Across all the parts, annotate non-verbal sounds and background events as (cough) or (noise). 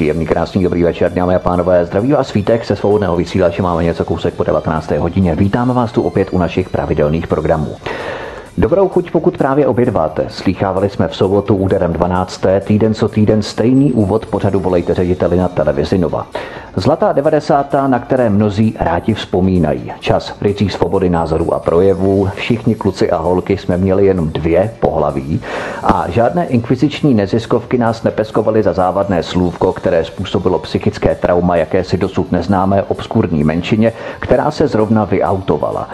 Příjemný, krásný, dobrý večer, dámy a pánové. Zdraví vás svítek se svobodného vysílače. Máme něco kousek po 19. hodině. Vítáme vás tu opět u našich pravidelných programů. Dobrou chuť, pokud právě obědváte. Slýchávali jsme v sobotu úderem 12. týden co týden stejný úvod pořadu Volejte řediteli na televizi Nova. Zlatá 90. na které mnozí rádi vzpomínají. Čas rycí svobody názorů a projevů. Všichni kluci a holky jsme měli jenom dvě pohlaví a žádné inkviziční neziskovky nás nepeskovaly za závadné slůvko, které způsobilo psychické trauma jakési dosud neznámé obskurní menšině, která se zrovna vyautovala.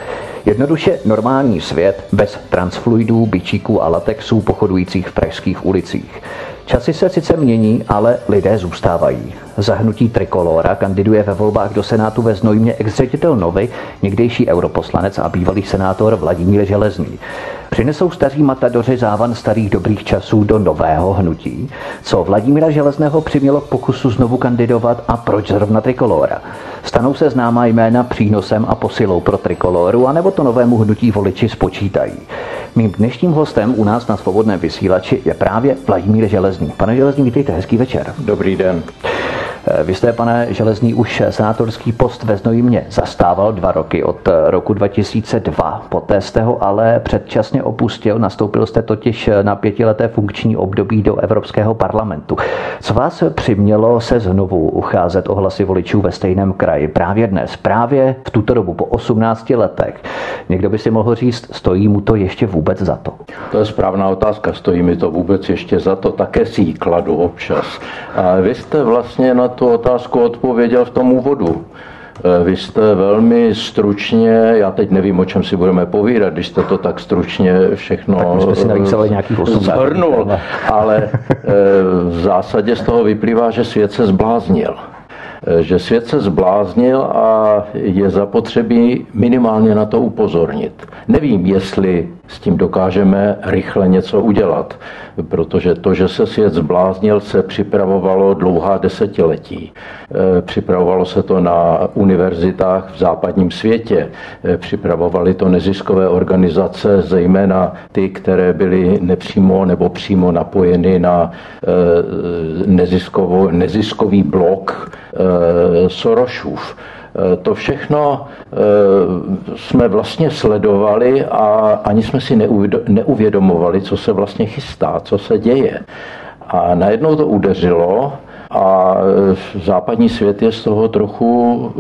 Jednoduše normální svět bez transfluidů, bičíků a latexů pochodujících v pražských ulicích. Časy se sice mění, ale lidé zůstávají. Zahnutí Trikolora kandiduje ve volbách do Senátu ve Znojmě ex-ředitel Novy, někdejší europoslanec a bývalý senátor Vladimír Železný. Přinesou staří matadoři závan starých dobrých časů do nového hnutí, co Vladimíra Železného přimělo k pokusu znovu kandidovat a proč zrovna Trikolora. Stanou se známá jména přínosem a posilou pro Trikoloru, anebo to novému hnutí voliči spočítají. Mým dnešním hostem u nás na svobodném vysílači je právě Vladimír Železný. Pane Železný, vítejte, hezký večer. Dobrý den. Vy jste, pane Železný, už senátorský post ve Znojmě zastával dva roky od roku 2002. Poté jste ho ale předčasně opustil, nastoupil jste totiž na pětileté funkční období do Evropského parlamentu. Co vás přimělo se znovu ucházet o hlasy voličů ve stejném kraji právě dnes, právě v tuto dobu po 18 letech? Někdo by si mohl říct, stojí mu to ještě vůbec za to? To je správná otázka, stojí mi to vůbec ještě za to, také si ji kladu občas. A vy jste vlastně na tu otázku odpověděl v tom úvodu. E, vy jste velmi stručně, já teď nevím, o čem si budeme povídat, když jste to tak stručně všechno tak jsme si nějakých zhrnul, ale e, v zásadě z toho vyplývá, že svět se zbláznil že svět se zbláznil a je zapotřebí minimálně na to upozornit. Nevím, jestli s tím dokážeme rychle něco udělat, protože to, že se svět zbláznil, se připravovalo dlouhá desetiletí. E, připravovalo se to na univerzitách v západním světě, e, připravovaly to neziskové organizace, zejména ty, které byly nepřímo nebo přímo napojeny na e, neziskový blok Sorošův. Eh, to všechno eh, jsme vlastně sledovali a ani jsme si neuvědomovali, co se vlastně chystá, co se děje. A najednou to udeřilo a eh, západní svět je z toho trochu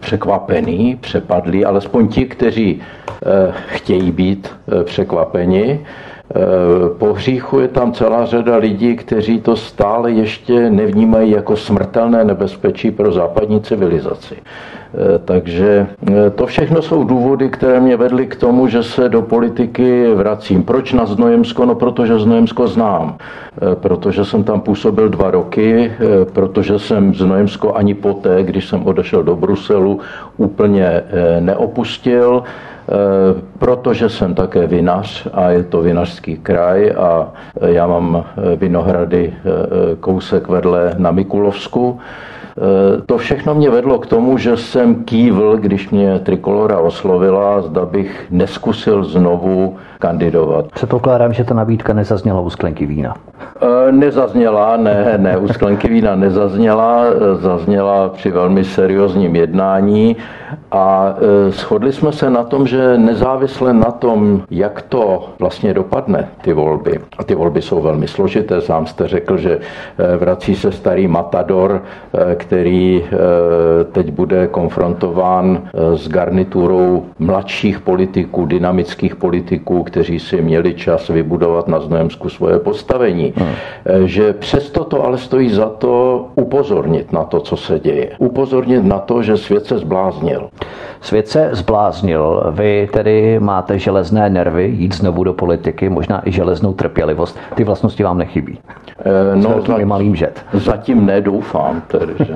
překvapený, přepadlý, alespoň ti, kteří chtějí být překvapeni. Eh, po hříchu je tam celá řada lidí, kteří to stále ještě nevnímají jako smrtelné nebezpečí pro západní civilizaci. Eh, takže eh, to všechno jsou důvody, které mě vedly k tomu, že se do politiky vracím. Proč na Znojemsko? No, protože Znojemsko znám. Protože jsem tam působil dva roky, protože jsem Znojemsko ani poté, když jsem odešel do Bruselu, úplně neopustil. Eh, protože jsem také vinař a je to vinařský kraj a já mám eh, vinohrady eh, kousek vedle na Mikulovsku, to všechno mě vedlo k tomu, že jsem kývl, když mě Trikolora oslovila, zda bych neskusil znovu kandidovat. Předpokládám, že ta nabídka nezazněla u sklenky vína. E, nezazněla, ne, ne, u sklenky vína nezazněla, zazněla při velmi seriózním jednání a shodli jsme se na tom, že nezávisle na tom, jak to vlastně dopadne, ty volby, a ty volby jsou velmi složité, sám jste řekl, že vrací se starý Matador, který teď bude konfrontován s garniturou mladších politiků, dynamických politiků, kteří si měli čas vybudovat na Znojemsku svoje postavení. Hmm. Že přesto to ale stojí za to upozornit na to, co se děje. Upozornit na to, že svět se zbláznil. Svět se zbláznil. Vy tedy máte železné nervy, jít znovu do politiky, možná i železnou trpělivost. Ty vlastnosti vám nechybí. E, no, za, malým žet. Zatím nedoufám. Tedy, že...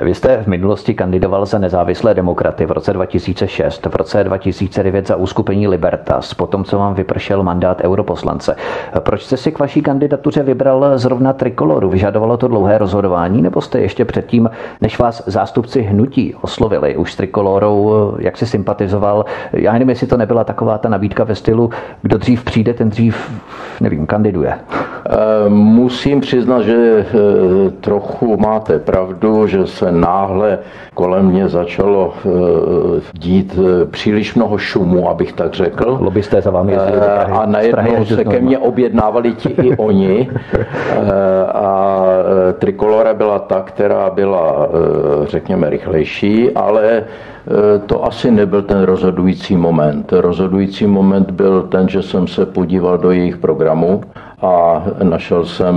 Vy jste v minulosti kandidoval za nezávislé demokraty v roce 2006, v roce 2009 za úskupení Libertas, potom co vám vypršel mandát europoslance. Proč jste si k vaší kandidatuře vybral zrovna trikoloru? Vyžadovalo to dlouhé rozhodování, nebo jste ještě předtím, než vás zástupci hnutí oslovili, už s trikolorou, jak si sympatizoval? Já nevím, jestli to nebyla taková ta nabídka ve stylu, kdo dřív přijde, ten dřív, nevím, kandiduje. Eh, musím přiznat, že eh, trochu máte pravdu, že se náhle kolem mě začalo eh, dít příliš mnoho šumu, abych tak řekl. Lobbysté za vámi jezdili A najednou se ke mně objednávali ti i (laughs) oni. A trikolora byla ta, která byla, řekněme, rychlejší, ale to asi nebyl ten rozhodující moment. Rozhodující moment byl ten, že jsem se podíval do jejich programu a našel jsem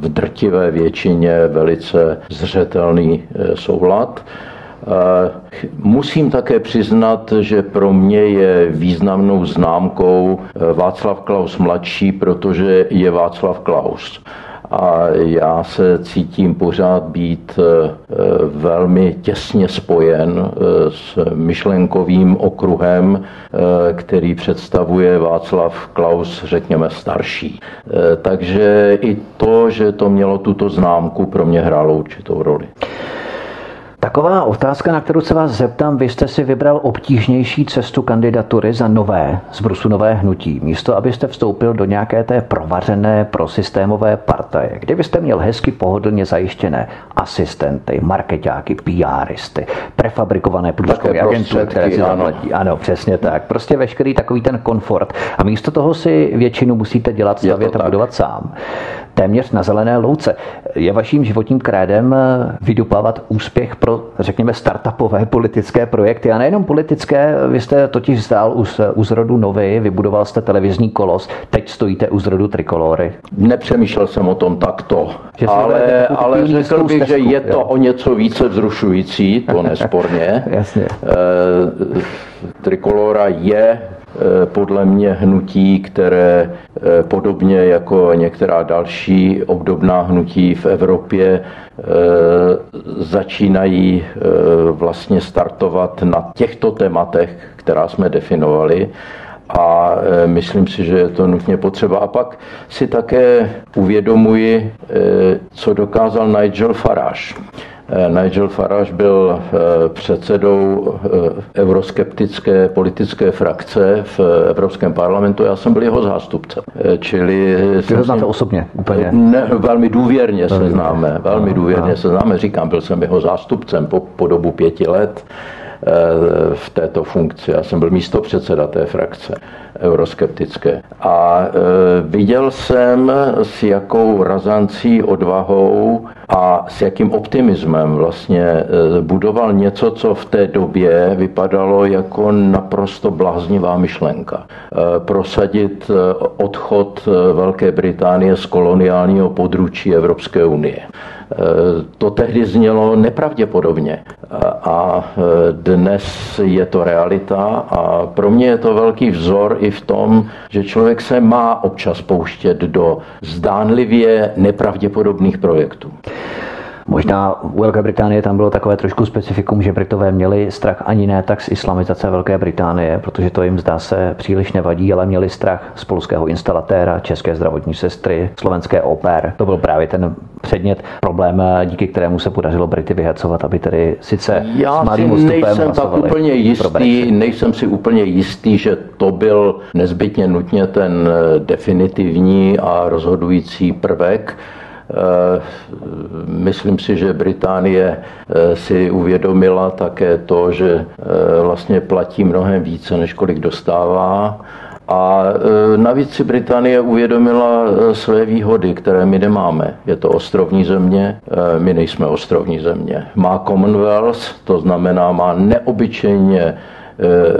v drtivé většině velice zřetelný eh, soulad. Eh, musím také přiznat, že pro mě je významnou známkou eh, Václav Klaus mladší, protože je Václav Klaus a já se cítím pořád být eh, velmi těsně spojen eh, s myšlenkovým okruhem, eh, který představuje Václav Klaus, řekněme, starší. Takže i to, že to mělo tuto známku, pro mě hrálo určitou roli. Taková otázka, na kterou se vás zeptám, vy jste si vybral obtížnější cestu kandidatury za nové, z Brusu nové hnutí, místo abyste vstoupil do nějaké té provařené prosystémové partaje, kde byste měl hezky pohodlně zajištěné asistenty, marketáky, PRisty, prefabrikované průzkumy agentury, které si zaplatí. Ano, přesně tak. Prostě veškerý takový ten komfort. A místo toho si většinu musíte dělat, stavět a budovat sám téměř na zelené louce. Je vaším životním krédem eh, vydupávat úspěch pro, řekněme, startupové politické projekty a nejenom politické. Vy jste totiž stál u, u zrodu Novy, vybudoval jste televizní kolos, teď stojíte u zrodu Trikolory. Nepřemýšlel jsem o tom takto, ale, ale řekl bych, stezku, že je to jo. o něco více vzrušující, to (laughs) nesporně. Jasně. E, Trikolora je podle mě hnutí, které eh, podobně jako některá další obdobná hnutí v Evropě eh, začínají vlastně startovat na těchto tématech, která jsme definovali a myslím si, že je to nutně potřeba. A pak si také uvědomuji, co dokázal Nigel Farage. Eh, Nigel Farage byl eh, předsedou eh, euroskeptické politické frakce v Evropském parlamentu, já jsem byl jeho zástupce. Čili... Ty ho znáte osobně úplně? Ne, velmi důvěrně se známe, velmi důvěrně se známe, říkám, byl jsem jeho zástupcem po, po dobu pěti let v této funkci. Já jsem byl místo předseda té frakce euroskeptické. A e, viděl jsem, s jakou razancí, odvahou a s jakým optimismem vlastně e, budoval něco, co v té době vypadalo jako naprosto bláznivá myšlenka. E, prosadit odchod Velké Británie z koloniálního područí Evropské unie. To tehdy znělo nepravděpodobně a dnes je to realita a pro mě je to velký vzor i v tom, že člověk se má občas pouštět do zdánlivě nepravděpodobných projektů. Možná u Velké Británie tam bylo takové trošku specifikum, že Britové měli strach ani ne tak z islamizace Velké Británie, protože to jim zdá se příliš nevadí, ale měli strach z polského instalatéra, české zdravotní sestry, slovenské oper. To byl právě ten předmět, problém, díky kterému se podařilo Brity vyhacovat, aby tedy sice Já s malým si nejsem tak úplně jistý, nejsem si úplně jistý, že to byl nezbytně nutně ten definitivní a rozhodující prvek. Eh, myslím si, že Británie eh, si uvědomila také to, že eh, vlastně platí mnohem více, než kolik dostává. A navíc si Británie uvědomila své výhody, které my nemáme. Je to ostrovní země, my nejsme ostrovní země. Má Commonwealth, to znamená má neobyčejně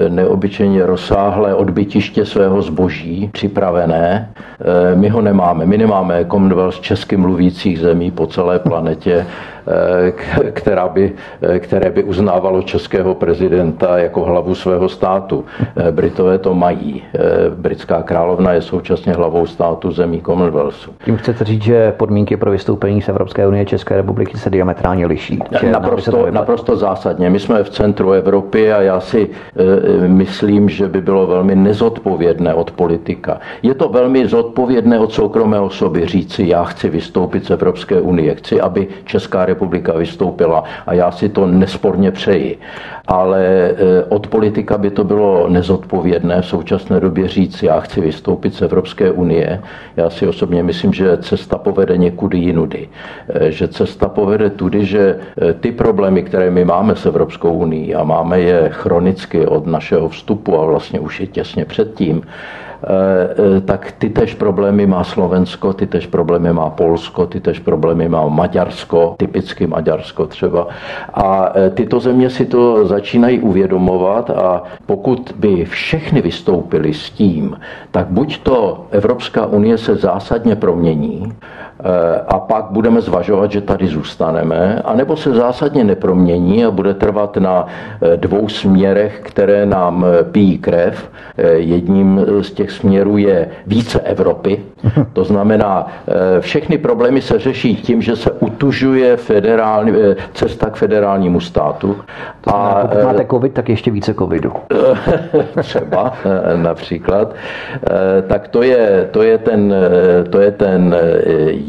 neobyčejně rozsáhlé odbytiště svého zboží připravené. My ho nemáme. My nemáme Commonwealth česky mluvících zemí po celé planetě která by, eh, které by uznávalo českého prezidenta jako hlavu svého státu. Eh, Britové to mají. Britská královna je současně hlavou státu zemí Commonwealthu. Tím chcete říct, že podmínky pro vystoupení z Evropské unie České republiky se diametrálně liší? Naprosto, naprosto zásadně. My jsme v centru Evropy a já si myslím, že by bylo velmi nezodpovědné od politika. Je to velmi zodpovědné od soukromé osoby říci, já chci vystoupit z Evropské unie, chci, aby Česká republika republika vystoupila a já si to nesporně přeji. Ale e, od politika by to bylo nezodpovědné v současné době říct, já chci vystoupit z Evropské unie. Já si osobně myslím, že cesta povede někudy jinudy. E, že cesta povede tudy, že e, ty problémy, které my máme s Evropskou unii a máme je chronicky od našeho vstupu a vlastně už je těsně předtím, tak ty tež problémy má Slovensko, ty tež problémy má Polsko, ty tež problémy má Maďarsko, typicky Maďarsko třeba. A eh, tyto země si to začínají uvědomovat a pokud by všechny vystoupili s tím, tak buď to Evropská unie se zásadně promění, a pak budeme zvažovat, že tady zůstaneme, anebo se zásadně nepromění a bude trvat na dvou směrech, které nám pijí krev. Jedním z těch směrů je více Evropy, (laughs) to znamená, všechny problémy se řeší tím, že se utužuje federální, cesta k federálnímu státu. To znamená, a pokud máte covid, tak ještě více covidu. (laughs) Třeba například. Tak to je, to je ten, to je ten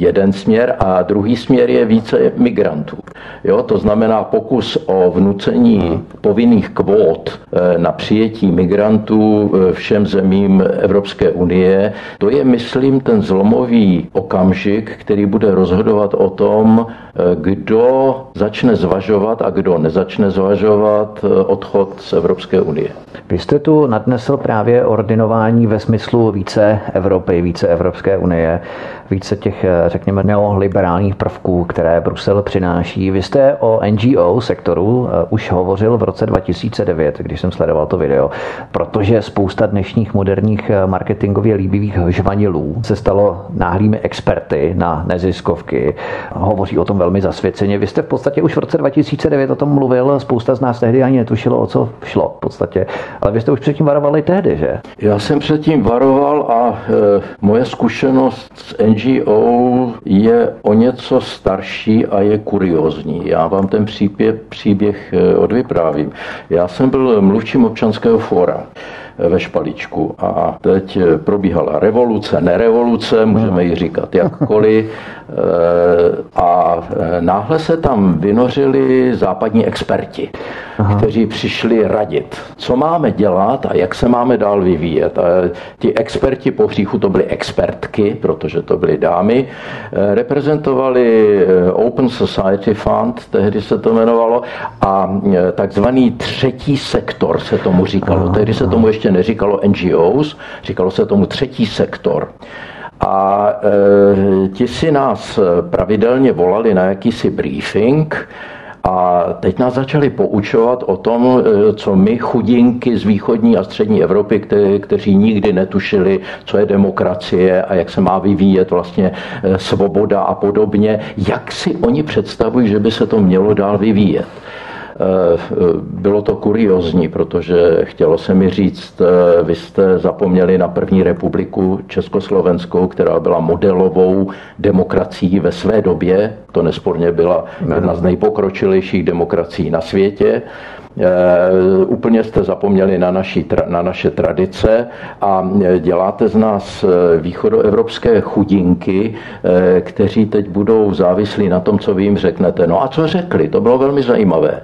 jeden směr a druhý směr je více migrantů. Jo, to znamená pokus o vnucení povinných kvót eh, na přijetí migrantů eh, všem zemím Evropské unie. To je, myslím, ten zlomový okamžik, který bude rozhodovat o tom, eh, kdo začne zvažovat a kdo nezačne zvažovat odchod z Evropské unie. Vy jste tu nadnesl právě ordinování ve smyslu více Evropy, více Evropské unie, více těch, řekněme, neoliberálních prvků, které Brusel přináší. Vy jste o NGO sektoru eh, už hovořil v roce 2009, když jsem sledoval to video, protože spousta dnešních moderních eh, marketingově líbivých žvanilů se stalo náhlými experty na neziskovky. Hovoří o tom velmi zasvěceně. Vy jste v podstatě už v roce 2009 o tom mluvil, spousta z nás tehdy ani netušilo, o co šlo v podstatě. Ale vy jste už předtím varovali tehdy, že? Já jsem předtím varoval a e, moje zkušenost s NGO je o něco starší a je kuriozní. Já vám ten příběh, příběh eh, odvyprávím. Já jsem byl mluvčím občanského fóra ve Špaličku a teď eh, probíhala revoluce, nerevoluce, můžeme ji říkat jakkoliv. (laughs) A náhle se tam vynořili západní experti, Aha. kteří přišli radit, co máme dělat a jak se máme dál vyvíjet. A ti experti po hříchu to byly expertky, protože to byly dámy, reprezentovali Open Society Fund, tehdy se to jmenovalo, a takzvaný třetí sektor se tomu říkalo. Tehdy se tomu ještě neříkalo NGOs, říkalo se tomu třetí sektor. A e, ti si nás pravidelně volali na jakýsi briefing, a teď nás začali poučovat o tom, e, co my chudinky z východní a střední Evropy, kte, kteří nikdy netušili, co je demokracie a jak se má vyvíjet vlastně e, svoboda a podobně, jak si oni představují, že by se to mělo dál vyvíjet. Eh, bylo to kuriozní, protože chtělo se mi říct, eh, vy jste zapomněli na první republiku Československou, která byla modelovou demokracií ve své době. To nesporně byla jedna z nejpokročilejších demokracií na světě. Eh, úplně jste zapomněli na, naší, na naše tradice a eh, děláte z nás eh, východoevropské chudinky, kteří teď budou závislí na tom, co vy jim řeknete. No a co řekli? To bylo velmi zajímavé.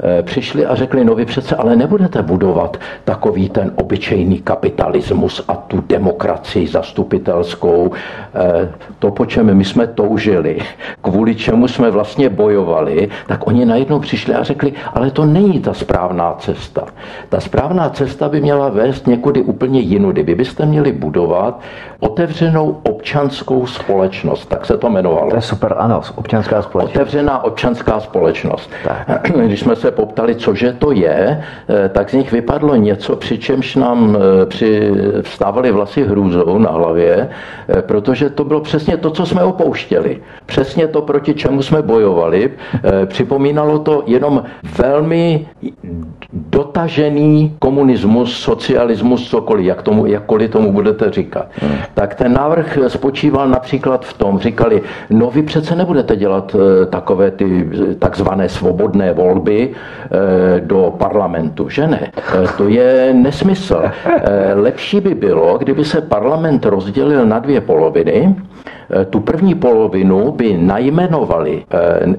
Eh, přišli a řekli, no vy přece ale nebudete budovat takový ten obyčejný kapitalismus a tu demokracii zastupitelskou, eh, to, po čem my jsme toužili, kvůli čemu jsme vlastně bojovali, tak oni najednou přišli a řekli, ale to není ta správná cesta. Ta správná cesta by měla vést někudy úplně jinudy. Vy byste měli budovat otevřenou občanskou společnost, tak se to jmenovalo. To je super, ano, občanská společnost. Otevřená občanská společnost. Tak. (clears throat) Když jsme se poptali, cože to je, tak z nich vypadlo něco, přičemž nám při, vstávali vlasy hrůzou na hlavě, protože to bylo přesně to, co jsme opouštěli. Přesně to, proti čemu jsme bojovali. Připomínalo to jenom velmi dotažený komunismus, socialismus, cokoliv, jak tomu, jakkoliv tomu budete říkat. Hmm. Tak ten návrh spočíval například v tom, říkali, no vy přece nebudete dělat e, takové ty takzvané svobodné volby e, do parlamentu, že ne? E, to je nesmysl. E, lepší by bylo, kdyby se parlament rozdělil na dvě poloviny, Eh, tu první polovinu by najmenovali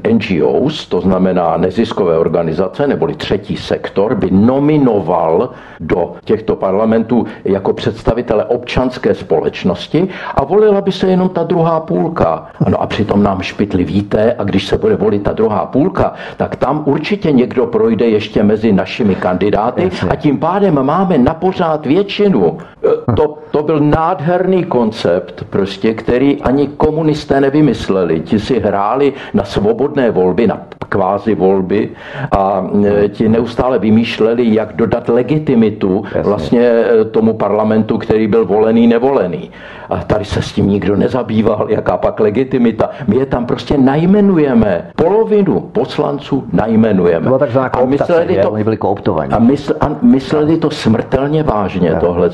eh, NGOs, to znamená neziskové organizace, neboli třetí sektor, by nominoval do těchto parlamentů jako představitele občanské společnosti a volila by se jenom ta druhá půlka. Ano a přitom nám špitli víte a když se bude volit ta druhá půlka, tak tam určitě někdo projde ještě mezi našimi kandidáty a tím pádem máme na pořád většinu. Eh, to, to byl nádherný koncept, prostě, který ani ani komunisté nevymysleli. Ti si hráli na svobodné volby, na kvázi volby a e, ti neustále vymýšleli, jak dodat legitimitu Jasně. vlastně e, tomu parlamentu, který byl volený, nevolený. A tady se s tím nikdo nezabýval, jaká pak legitimita. My je tam prostě najmenujeme. Polovinu poslanců najmenujeme. Bylo takzvaná a mysleli to, byli kooptovaní. A, mysl, a mysleli to smrtelně vážně, tohle.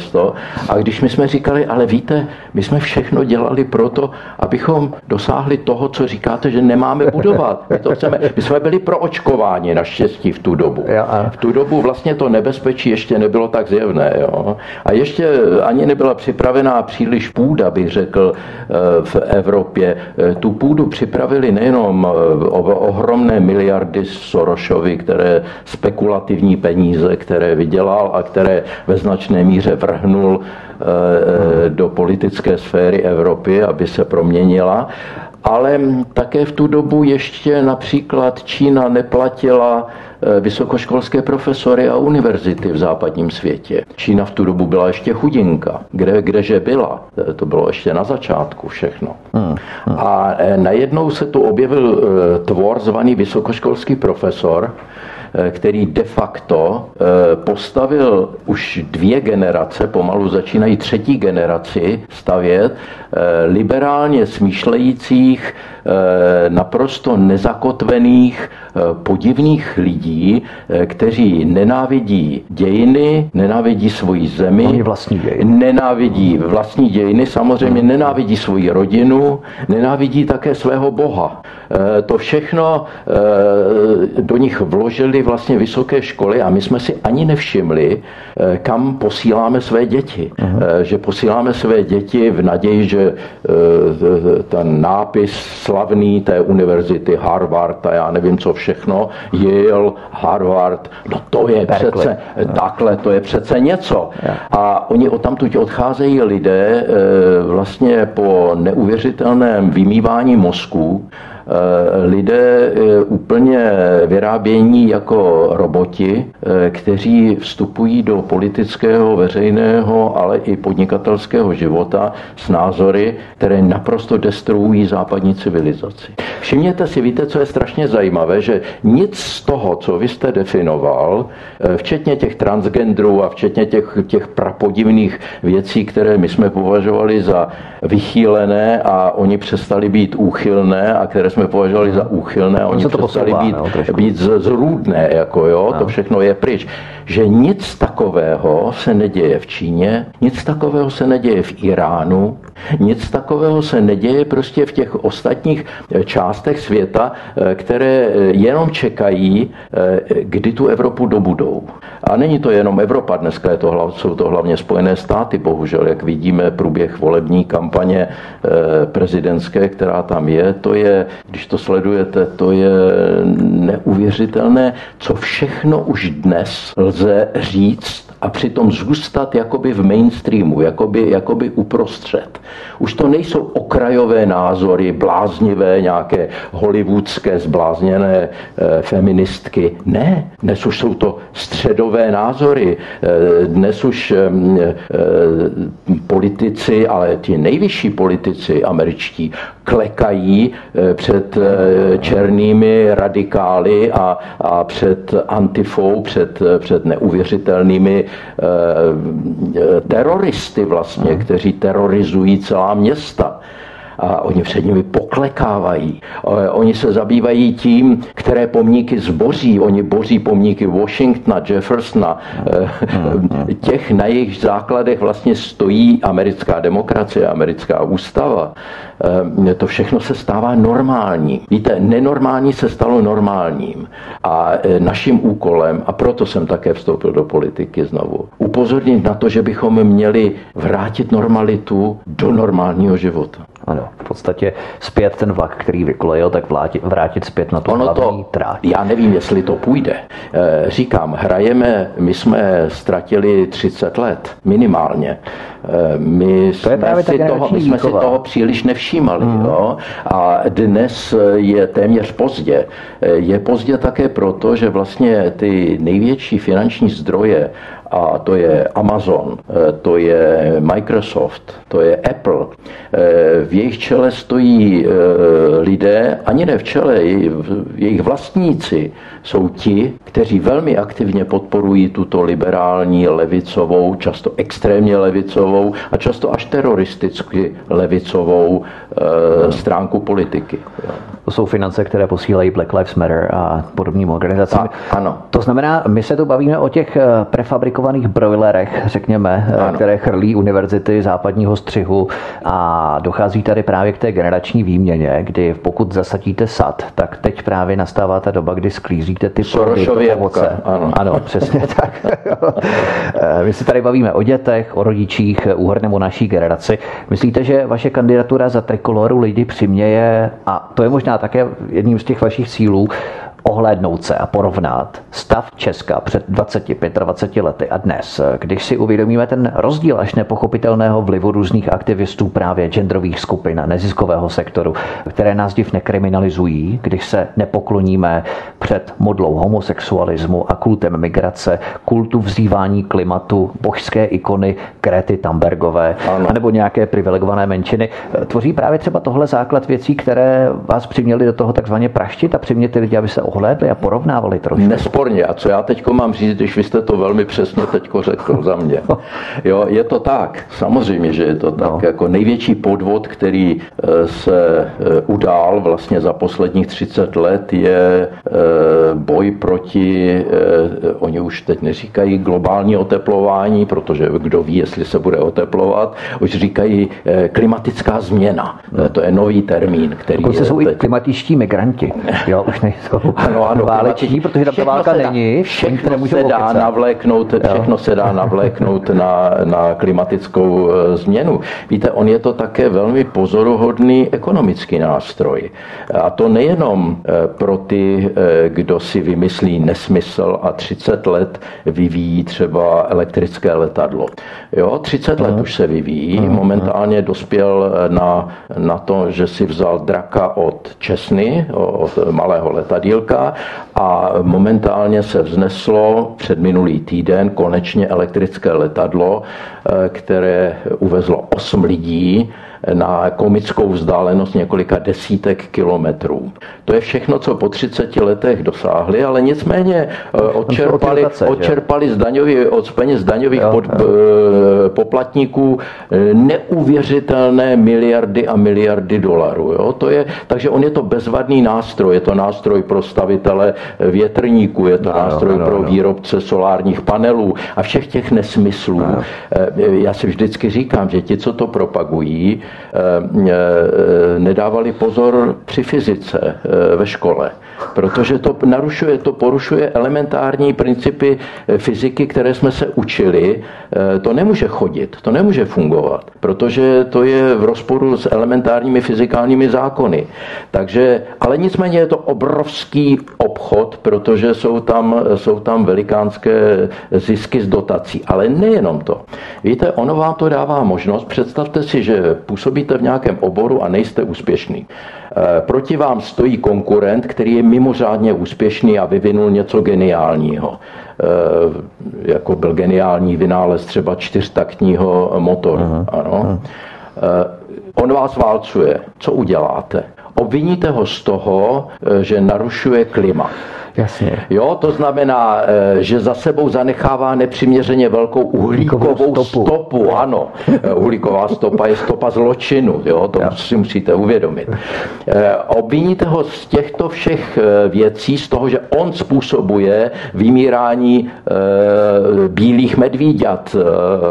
A když my jsme říkali, ale víte, my jsme všechno dělali proto, abychom dosáhli toho, co říkáte, že nemáme budovat. My to chceme. My jsme byli pro očkování naštěstí v tu dobu. V tu dobu vlastně to nebezpečí ještě nebylo tak zjevné. Jo? A ještě ani nebyla připravená příliš půda, bych řekl, eh, v Evropě. Eh, tu půdu připravili nejenom eh, ohromné miliardy Sorošovi, které spekulativní peníze, které vydělal a které ve značné míře vrhnul do politické sféry Evropy, aby se proměnila, ale také v tu dobu ještě například Čína neplatila eh, vysokoškolské profesory a univerzity v západním světě. Čína v tu dobu byla ještě chudinka. Kde, kdeže byla? Eh, to bylo ještě na začátku všechno. Hmm, hmm. A eh, najednou se tu objevil tvor zvaný vysokoškolský profesor, Eh, který de facto eh, postavil už dvě generace, pomalu začínají třetí generaci stavět, eh, liberálně smýšlejících, naprosto nezakotvených, podivných lidí, kteří nenávidí dějiny, nenávidí svoji zemi, Oni vlastní dějiny. nenávidí vlastní dějiny, samozřejmě nenávidí svoji rodinu, nenávidí také svého boha. To všechno do nich vložili vlastně vysoké školy a my jsme si ani nevšimli, eh, kam posíláme své děti. Uh-huh. Že posíláme své děti v naději, že eh, ten nápis slavný té univerzity Harvard a já nevím co všechno, Yale, Harvard, no to je Berkeley. přece, uh-huh. takhle, to je přece něco. Yeah. A oni o tamtud odcházejí lidé vlastně po neuvěřitelném vymývání mozku, Eh, lidé eh, úplně vyrábění jako roboti, eh, kteří vstupují do politického, veřejného, ale i podnikatelského života s názory, které naprosto destruují západní civilizaci. Všimněte si, víte, co je strašně zajímavé, že nic z toho, co vy jste definoval, včetně těch transgendrů a včetně těch, těch prapodivných věcí, které my jsme považovali za vychýlené a oni přestali být úchylné a které jsme považovali za úchylné a oni to přestali být, no, být zrůdné, jako jo, no. to všechno je pryč. Že nic takového se neděje v Číně, nic takového se neděje v Iránu, nic takového se neděje prostě v těch ostatních eh, částech světa, eh, které eh, jenom čekají, kdy tu Evropu dobudou. A není to jenom Evropa, dneska je to, jsou to hlavně Spojené státy, bohužel, jak vidíme průběh volební kampaně prezidentské, která tam je, to je, když to sledujete, to je neuvěřitelné, co všechno už dnes lze říct a přitom zůstat jakoby v mainstreamu, jakoby, jakoby uprostřed. Už to nejsou okrajové názory, bláznivé, nějaké hollywoodské zblázněné e, feministky. Ne, dnes už jsou to středové názory. E, dnes už e, e, politici, ale ti nejvyšší politici američtí klekají eh, před eh, černými radikály a, a před antifou, před, před neuvěřitelnými teroristy vlastně, kteří terorizují celá města a oni před nimi poklekávají. Oni se zabývají tím, které pomníky zboří. Oni boří pomníky Washingtona, Jeffersona, eh, těch na jejich základech vlastně stojí americká demokracie, americká ústava. Eh, to všechno se stává normální. Víte, nenormální se stalo normálním. A eh, naším úkolem, a proto jsem také vstoupil do politiky znovu, upozornit na to, že bychom měli vrátit normalitu do normálního života. Ano, v podstatě zpět ten vlak, který vykolejil, tak vrátit, vrátit zpět na tu ono to, tráť. Já nevím, jestli to půjde. Eh, říkám, hrajeme, my jsme ztratili 30 let, minimálně. Eh, my, to jsme, si toho, my jsme si toho příliš nevšímali. Mm. Jo? A dnes je téměř pozdě. Eh, je pozdě také proto, že vlastně ty největší finanční zdroje a to je Amazon, eh, to je Microsoft, to je Apple. V jejich čele stojí lidé, ani ne v čele, jejich vlastníci jsou ti, kteří velmi aktivně podporují tuto liberální levicovou, často extrémně levicovou a často až teroristicky levicovou e, stránku politiky. To jsou finance, které posílají Black Lives Matter a podobným organizacím. Tak, ano. To znamená, my se tu bavíme o těch eh, prefabrikovaných broilerech, řekněme, eh, ano. které chrlí univerzity západního střihu a dochází tady právě k té generační výměně, kdy pokud zasadíte sad, tak teď právě nastává ta doba, kdy sklízíte ty plody, ovoce. Ano. ano, přesně (laughs) tak. Eh, my se tady bavíme o dětech, o rodičích, úhrnem o naší generaci. Myslíte, že vaše kandidatura za trikoloru lidi přiměje, a to je možná také jedním z těch vašich cílů, ohlédnout se a porovnat stav Česka před 20-25 lety a dnes, když si uvědomíme ten rozdíl až nepochopitelného vlivu různých aktivistů právě genderových skupin a neziskového sektoru, které nás div nekriminalizují, když se nepokloníme před modlou homosexualismu a kultem migrace, kultu vzývání klimatu, božské ikony Krety Tambergové, ano. anebo nějaké privilegované menšiny. Tvoří právě třeba tohle základ věcí, které vás přiměly do toho takzvaně praštit a přiměli ty lidi, aby se ohlédli a porovnávali trošku. Nesporně. A co já teď mám říct, když vy jste to velmi přesně teď řekl za mě. Jo, je to tak. Samozřejmě, že je to tak. No. Jako největší podvod, který eh, se eh, udál vlastně za posledních 30 let, je eh, boj proti, oni už teď neříkají globální oteplování, protože kdo ví, jestli se bude oteplovat, už říkají klimatická změna. To je nový termín, který Dokonce jsou teď... i klimatičtí migranti. Jo, už nejsou (laughs) ano, ano, váleční, protože tam ta válka není. Všechno se dá navléknout, všechno se dá navléknout na, na klimatickou eh, změnu. Víte, on je to také velmi pozoruhodný ekonomický nástroj. A to nejenom eh, pro ty, eh, kdo si vymyslí nesmysl a 30 let vyvíjí třeba elektrické letadlo. Jo, 30 let už se vyvíjí, momentálně dospěl na, na to, že si vzal draka od Česny, od malého letadílka a momentálně se vzneslo před minulý týden konečně elektrické letadlo, eh, které uvezlo 8 lidí na komickou vzdálenost několika desítek kilometrů. To je všechno, co po 30 letech dosáhli, ale nicméně eh, odčerpali, odčerpali z, daňový, od peněz daňových pod, eh, poplatníků eh, neuvěřitelné miliardy a miliardy dolarů. Jo? To je, takže on je to bezvadný nástroj. Je to nástroj pro stavitele větrníků, je to no, nástroj no, pro no. výrobce solárních panelů a všech těch nesmyslů. No. Já si vždycky říkám, že ti, co to propagují, nedávali pozor při fyzice eh, ve škole, protože to narušuje, to porušuje elementární principy fyziky, které jsme se učili. To nemůže chodit, to nemůže fungovat, protože to je v rozporu s elementárními fyzikálními zákony. Takže, ale nicméně je to obrovský obchod, protože jsou tam, jsou tam velikánské zisky z dotací. Ale nejenom to. Víte, ono vám to dává možnost, představte si, že působíte v nějakém oboru a nejste úspěšný. Eh, proti vám stojí konkurent, který je mimořádně úspěšný a vyvinul něco geniálního. Eh, jako byl geniální vynález třeba čtyřtaktního motoru. Aha, ano. Aha. Eh, on vás válcuje. Co uděláte? Obviníte ho z toho, že narušuje klima. Jasně. Jo, to znamená, eh, že za sebou zanechává nepřiměřeně velkou uhlíkovou stopu. stopu. Ano, eh, uhlíková stopa je stopa zločinu, jo, to Já. si musíte uvědomit. Eh, obviníte ho z těchto všech věcí, z toho, že on způsobuje vymírání bílých medvíďat,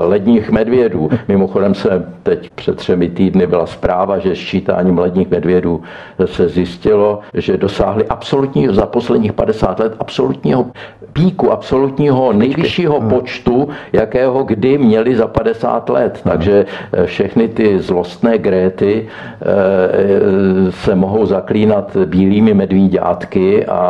ledních medvědů. Mimochodem se teď před třemi týdny byla zpráva, že ščítáním ledních medvědů se zjistilo, že dosáhli absolutní za posledních 50 50 let absolutního píku, absolutního nejvyššího hmm. počtu, jakého kdy měli za 50 let. Takže eh, všechny ty zlostné gréty eh, eh, se mohou zaklínat bílými medvíďátky a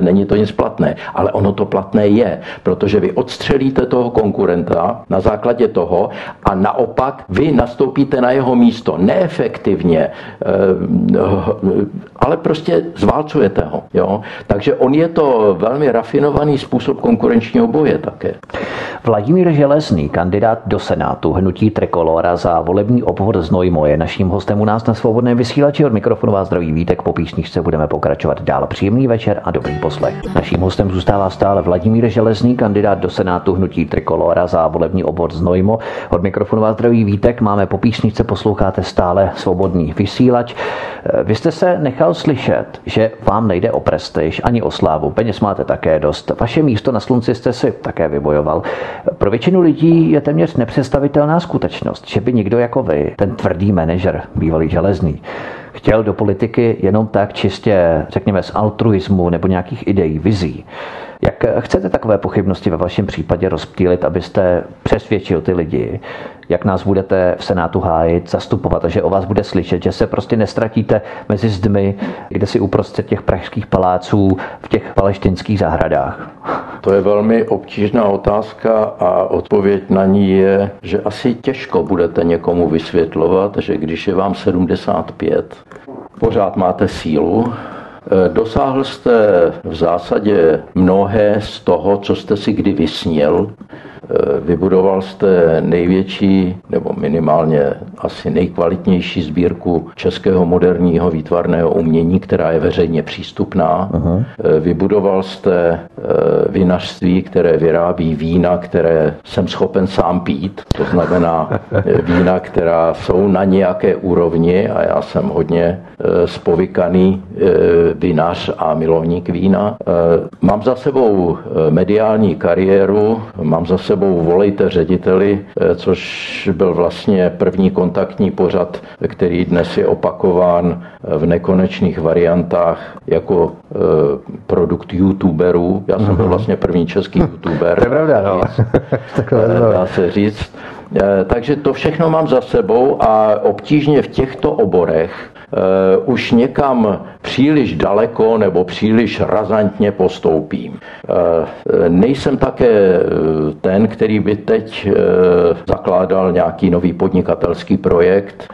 není to nic platné. Ale ono to platné je, protože vy odstřelíte toho konkurenta na základě toho a naopak vy nastoupíte na jeho místo neefektivně, ale prostě zválcujete ho. Jo? Takže on je to velmi rafinovaný způsob konkurenčního boje také. Vladimír Železný, kandidát do Senátu hnutí Trikolora za volební obvod Znojmo, je naším hostem u nás na svobodném vysílači. Od mikrofonu vás zdraví Vítek, po písničce budeme pokračovat dál. Příjemný večer a dobrý poslech. Naším hostem zůstává stále Vladimír Železný, kandidát do Senátu hnutí Trikolora za volební obvod Znojmo. Od mikrofonu vás zdraví Vítek, máme po písničce, posloucháte stále svobodný vysílač. Vy jste se nechal slyšet, že vám nejde o prestiž ani o slávu. Peněz máte také dost. Vaše místo na slunci jste si také vybojoval. Pro většinu lidí je téměř nepředstavitelná skutečnost, že by někdo jako vy, ten tvrdý manažer, bývalý železný, chtěl do politiky jenom tak čistě, řekněme, z altruismu nebo nějakých ideí, vizí. Jak chcete takové pochybnosti ve vašem případě rozptýlit, abyste přesvědčil ty lidi, jak nás budete v Senátu hájit, zastupovat a že o vás bude slyšet, že se prostě nestratíte mezi zdmi, kde si uprostřed těch pražských paláců v těch paleštinských zahradách? To je velmi obtížná otázka a odpověď na ní je, že asi těžko budete někomu vysvětlovat, že když je vám 75, pořád máte sílu, Dosáhl jste v zásadě mnohé z toho, co jste si kdy vysněl. Eh, vybudoval jste největší, nebo minimálně asi nejkvalitnější sbírku českého moderního výtvarného umění, která je veřejně přístupná. Uh-huh. Vybudoval jste eh, vinařství, které vyrábí vína, které jsem schopen sám pít. To znamená vína, která jsou na nějaké úrovni a já jsem hodně spovykaný vinař a milovník vína. Mám za sebou mediální kariéru, mám za sebou sebou Volejte řediteli, eh, což byl vlastně první kontaktní pořad, který dnes je opakován v nekonečných variantách jako eh, produkt youtuberů. Já jsem byl mhm. vlastně první český youtuber. To je pravda, no. (laughs) Eh, dá se říct. Takže to všechno mám za sebou a obtížně v těchto oborech uh, už někam příliš daleko nebo příliš razantně postoupím. Uh, nejsem také eh, ten, který by teď uh, zakládal nějaký nový podnikatelský projekt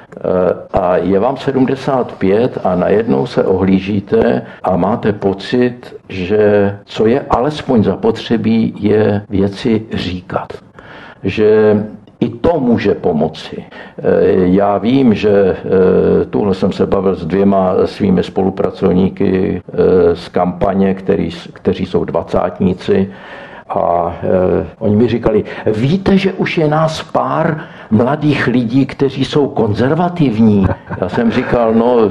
a je vám 75 a najednou se ohlížíte a máte pocit, že co je alespoň zapotřebí, je věci říkat že i to může pomoci. E, já vím, že e, tuhle jsem se bavil s dvěma svými spolupracovníky e, z kampaně, který, kteří jsou dvacátníci, a e, oni mi říkali, víte, že už je nás pár mladých lidí, kteří jsou konzervativní. Já jsem říkal, no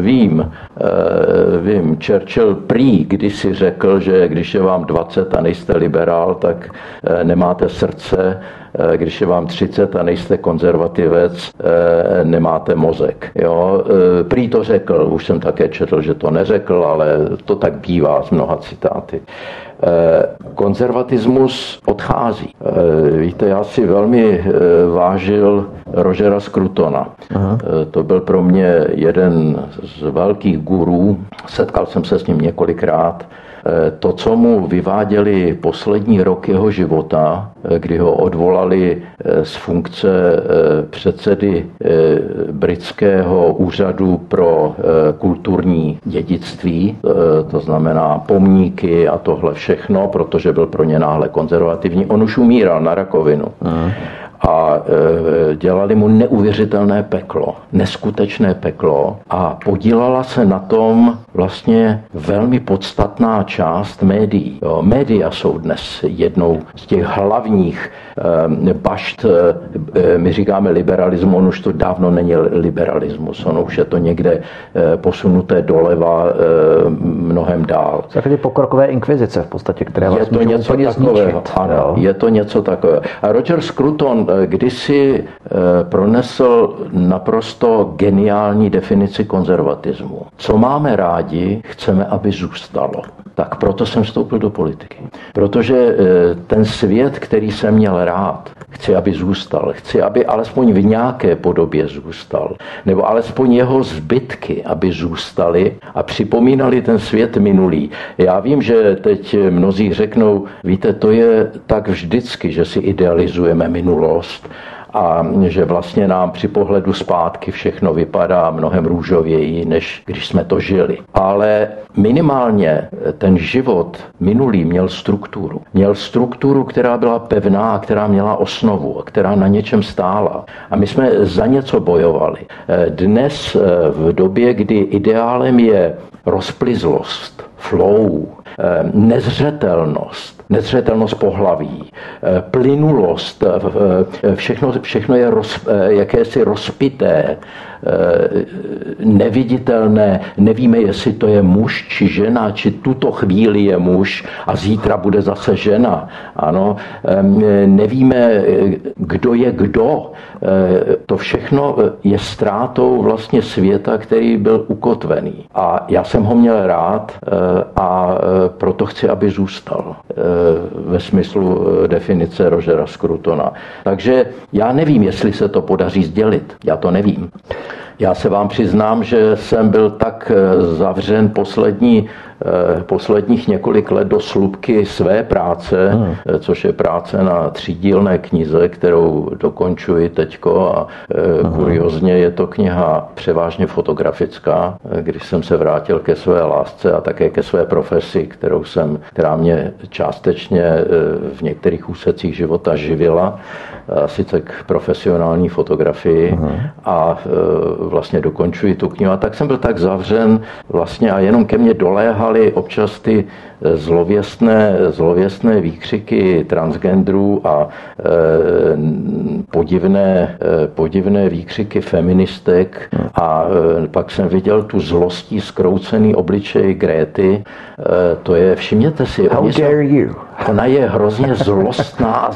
vím, e, vím. Churchill prý kdysi řekl, že když je vám 20 a nejste liberál, tak e, nemáte srdce Eh, když je vám 30 a nejste konzervativec, eh, nemáte mozek. Jo? Eh, prý to řekl, už jsem také četl, že to neřekl, ale to tak bývá z mnoha citáty. Konzervatismus odchází. Víte, já si velmi vážil Rogera Scrutona. Aha. To byl pro mě jeden z velkých gurů. Setkal jsem se s ním několikrát. Eh, to, co mu vyváděli poslední rok jeho života, eh, kdy ho odvolali eh, z funkce předsedy britského úřadu pro kulturní dědictví, to znamená pomníky a tohle všechno, protože byl pro ně náhle konzervativní. On už umíral na rakovinu. Aha. a e, dělali mu neuvěřitelné peklo, neskutečné peklo a podílala se na tom vlastně velmi podstatná část médií. Jo, média jsou dnes jednou z těch hlavních e, bašt, e, my říkáme liberalismu, on už to dávno není liberalismus, on už je to někde posunuté doleva mnohem dál. Takové pokrokové inkvizice v podstatě, které je to něco takového. Ano, je to něco takového. A Roger Scruton kdysi pronesl naprosto geniální definici konzervatismu. Co máme rádi, chceme, aby zůstalo. Tak proto jsem vstoupil do politiky. Protože e, ten svět, který jsem měl rád, chci, aby zůstal. Chci, aby alespoň v nějaké podobě zůstal. Nebo alespoň jeho zbytky, aby zůstaly a připomínali ten svět minulý. Já vím, že teď mnozí řeknou, víte, to je tak vždycky, že si idealizujeme minulost a že vlastně nám při pohledu zpátky všechno vypadá mnohem růžověji, než když jsme to žili. Ale minimálně ten život minulý měl strukturu. Měl strukturu, která byla pevná, která měla osnovu, která na něčem stála. A my jsme za něco bojovali. Dnes v době, kdy ideálem je rozplizlost, flow, nezřetelnost, nezřetelnost pohlaví, eh, plynulost, eh, všechno, všechno je roz, eh, jakési rozpité, Eh, neviditelné, nevíme, jestli to je muž či žena, či tuto chvíli je muž a zítra bude zase žena. Ano, nevíme, kdo je kdo. Eh, to všechno je ztrátou vlastně světa, který byl ukotvený. A já jsem ho měl rád eh, a proto chci, aby zůstal ve smyslu definice Rožera Scrutona. Takže já nevím, jestli se to podaří sdělit. Já to nevím. Já se vám přiznám, že jsem byl tak eh, zavřen poslední, posledních několik let do slupky své práce, hmm. Eh, což je práce na třídílné knize, kterou dokončuji teďko a hmm. kuriozně je to kniha převážně fotografická, když jsem se vrátil ke své lásce a také ke své profesi, kterou jsem, která mě částečně v některých úsecích života živila sice k profesionální fotografii uh-huh. a vlastně dokončuji tu knihu. A tak jsem byl tak zavřen vlastně a jenom ke mně doléhaly občas ty zlověstné, zlověstné výkřiky transgendrů a e, podivné, e, podivné výkřiky feministek a e, pak jsem viděl tu zlostí skroucený obličej Gréty. E, to je, všimněte si, How dare jsou, you? ona je hrozně zlostná,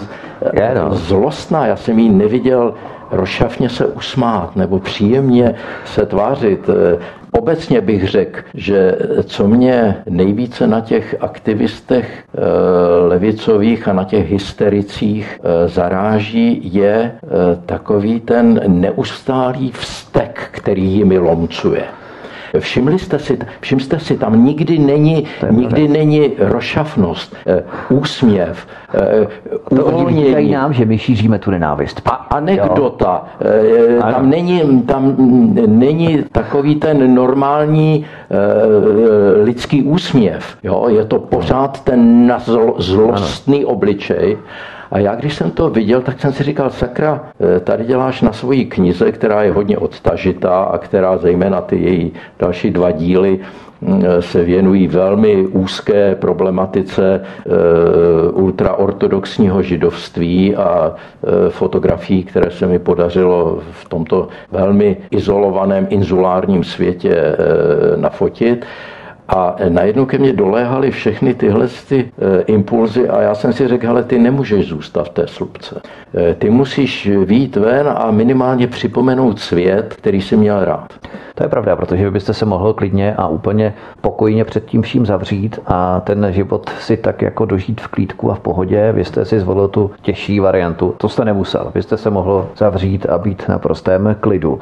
(laughs) zlostná, já jsem ji neviděl rošafně se usmát nebo příjemně se tvářit. Obecně bych řekl, že co mě nejvíce na těch aktivistech eh, levicových a na těch hystericích eh, zaráží, je eh, takový ten neustálý vztek, který jimi lomcuje. Všimli jste si, všimli si, tam nikdy není, nikdy není rošafnost, eh, úsměv, eh, to uvolnění. nám, že my šíříme tu nenávist. A anekdota. Jo. Eh, tam není, tam není takový ten normální lidský úsměv. Jo? Je to pořád ten zlostný obličej. A já, když jsem to viděl, tak jsem si říkal, sakra, eh, tady děláš na svoji knize, která je hodně odtažitá a která zejména ty její další dva díly mm, eh, se věnují velmi úzké problematice eh, ultraortodoxního židovství a fotografií, které se mi podařilo v tomto velmi izolovaném inzulárním světě nafotit. A najednou ke mně doléhaly všechny tyhle ty e, impulzy a já jsem si řekl, ale ty nemůžeš zůstat v té slupce. E, ty musíš výjít ven a minimálně připomenout svět, který jsi měl rád. To je pravda, protože byste se mohl klidně a úplně pokojně před tím vším zavřít a ten život si tak jako dožít v klídku a v pohodě. Vy jste si zvolil tu těžší variantu. To jste nemusel. Vy jste se mohl zavřít a být na prostém klidu.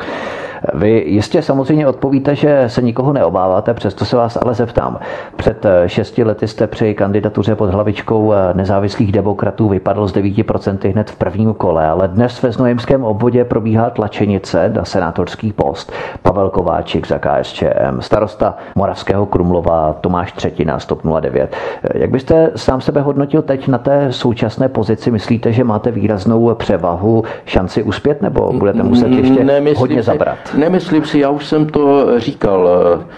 Vy jistě samozřejmě odpovíte, že se nikoho neobáváte, přesto se vás ale zeptám. Před šesti lety jste při kandidatuře pod hlavičkou nezávislých demokratů vypadl z 9% hned v prvním kole, ale dnes ve Znojemském obvodě probíhá tlačenice na senátorský post. Pavel Kováčik za KSČM, starosta Moravského Krumlova Tomáš Třetina z TOP 09. Jak byste sám sebe hodnotil teď na té současné pozici? Myslíte, že máte výraznou převahu, šanci uspět, nebo budete muset ještě nemyslím hodně zabrat? Si, nemyslím si, já už jsem to říkal.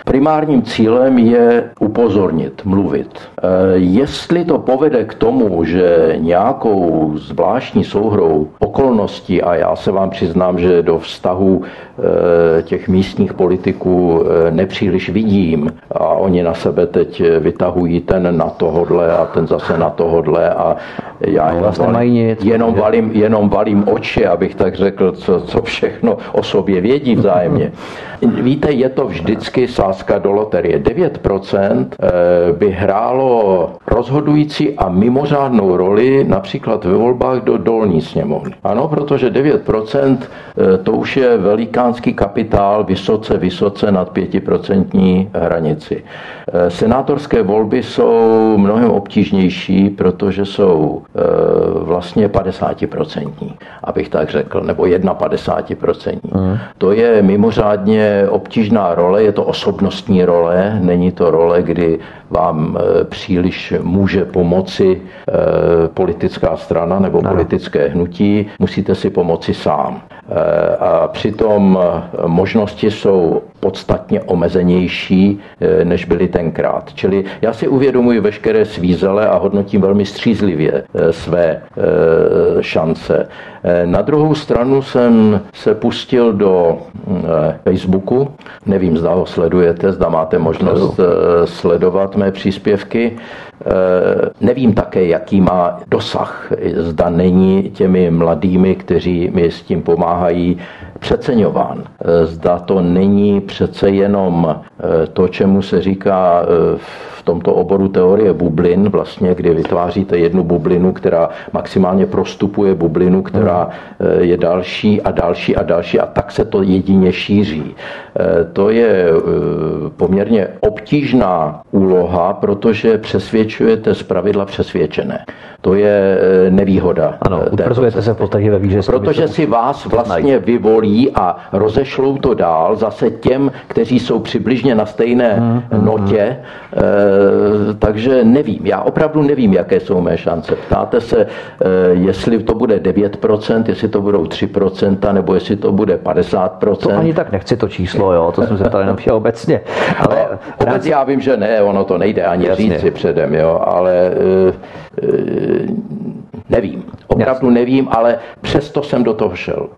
Primárním cílem je upozornit, mluvit. Eh, jestli to povede k tomu, že nějakou zvláštní souhrou okolností, a já se vám přiznám, že do vztahu eh, těch místních politiků eh, nepříliš vidím a oni na sebe teď vytahují ten na tohodle a ten zase na tohodle a já no, vlastně valím, nic, jenom, valím, jenom valím oči, abych tak řekl, co, co všechno o sobě vědí vzájemně. (laughs) Víte, je to vždycky sázka do loterie. 9% eh, by hrálo rozhodující a mimořádnou roli například ve volbách do dolní sněmovny. Ano, protože 9% eh, to už je velikánský kapitál vysoce, vysoce nad 5% hranici. Eh, senátorské volby jsou mnohem obtížnější, protože jsou vlastně 50%, abych tak řekl, nebo 51%. Mm. To je mimořádně obtížná role, je to osobnostní role, není to role, kdy vám e, příliš může pomoci e, politická strana nebo politické hnutí, musíte si pomoci sám. E, a přitom možnosti jsou podstatně omezenější, než byly tenkrát. Čili já si uvědomuji veškeré svízele a hodnotím velmi střízlivě své šance. Na druhou stranu jsem se pustil do Facebooku. Nevím, zda ho sledujete, zda máte možnost sledovat mé příspěvky. Eh, nevím také, jaký má dosah. Zda není těmi mladými, kteří mi s tím pomáhají, přeceňován. Eh, zda to není přece jenom eh, to, čemu se říká v tomto oboru teorie bublin, vlastně, kdy vytváříte jednu bublinu, která maximálně prostupuje bublinu, která je další a další a další a tak se to jedině šíří. To je poměrně obtížná úloha, protože přesvědčujete z pravidla přesvědčené. To je nevýhoda. Ano, utvrzujete se v podstatě ve výže. Protože si vás vlastně vyvolí a rozešlou to dál zase těm, kteří jsou přibližně na stejné hmm, hmm, notě. E, takže nevím, já opravdu nevím, jaké jsou mé šance. Ptáte se, e, jestli to bude 9%, jestli to budou 3%, nebo jestli to bude 50%. To ani tak nechci to číslo, jo, to jsem se ptal jenom obecně. Ale no, rámci... já vím, že ne, ono to nejde ani Jasně. říci předem, jo, ale e, e, nevím. Opravdu Jasně. nevím, ale přesto jsem do toho šel.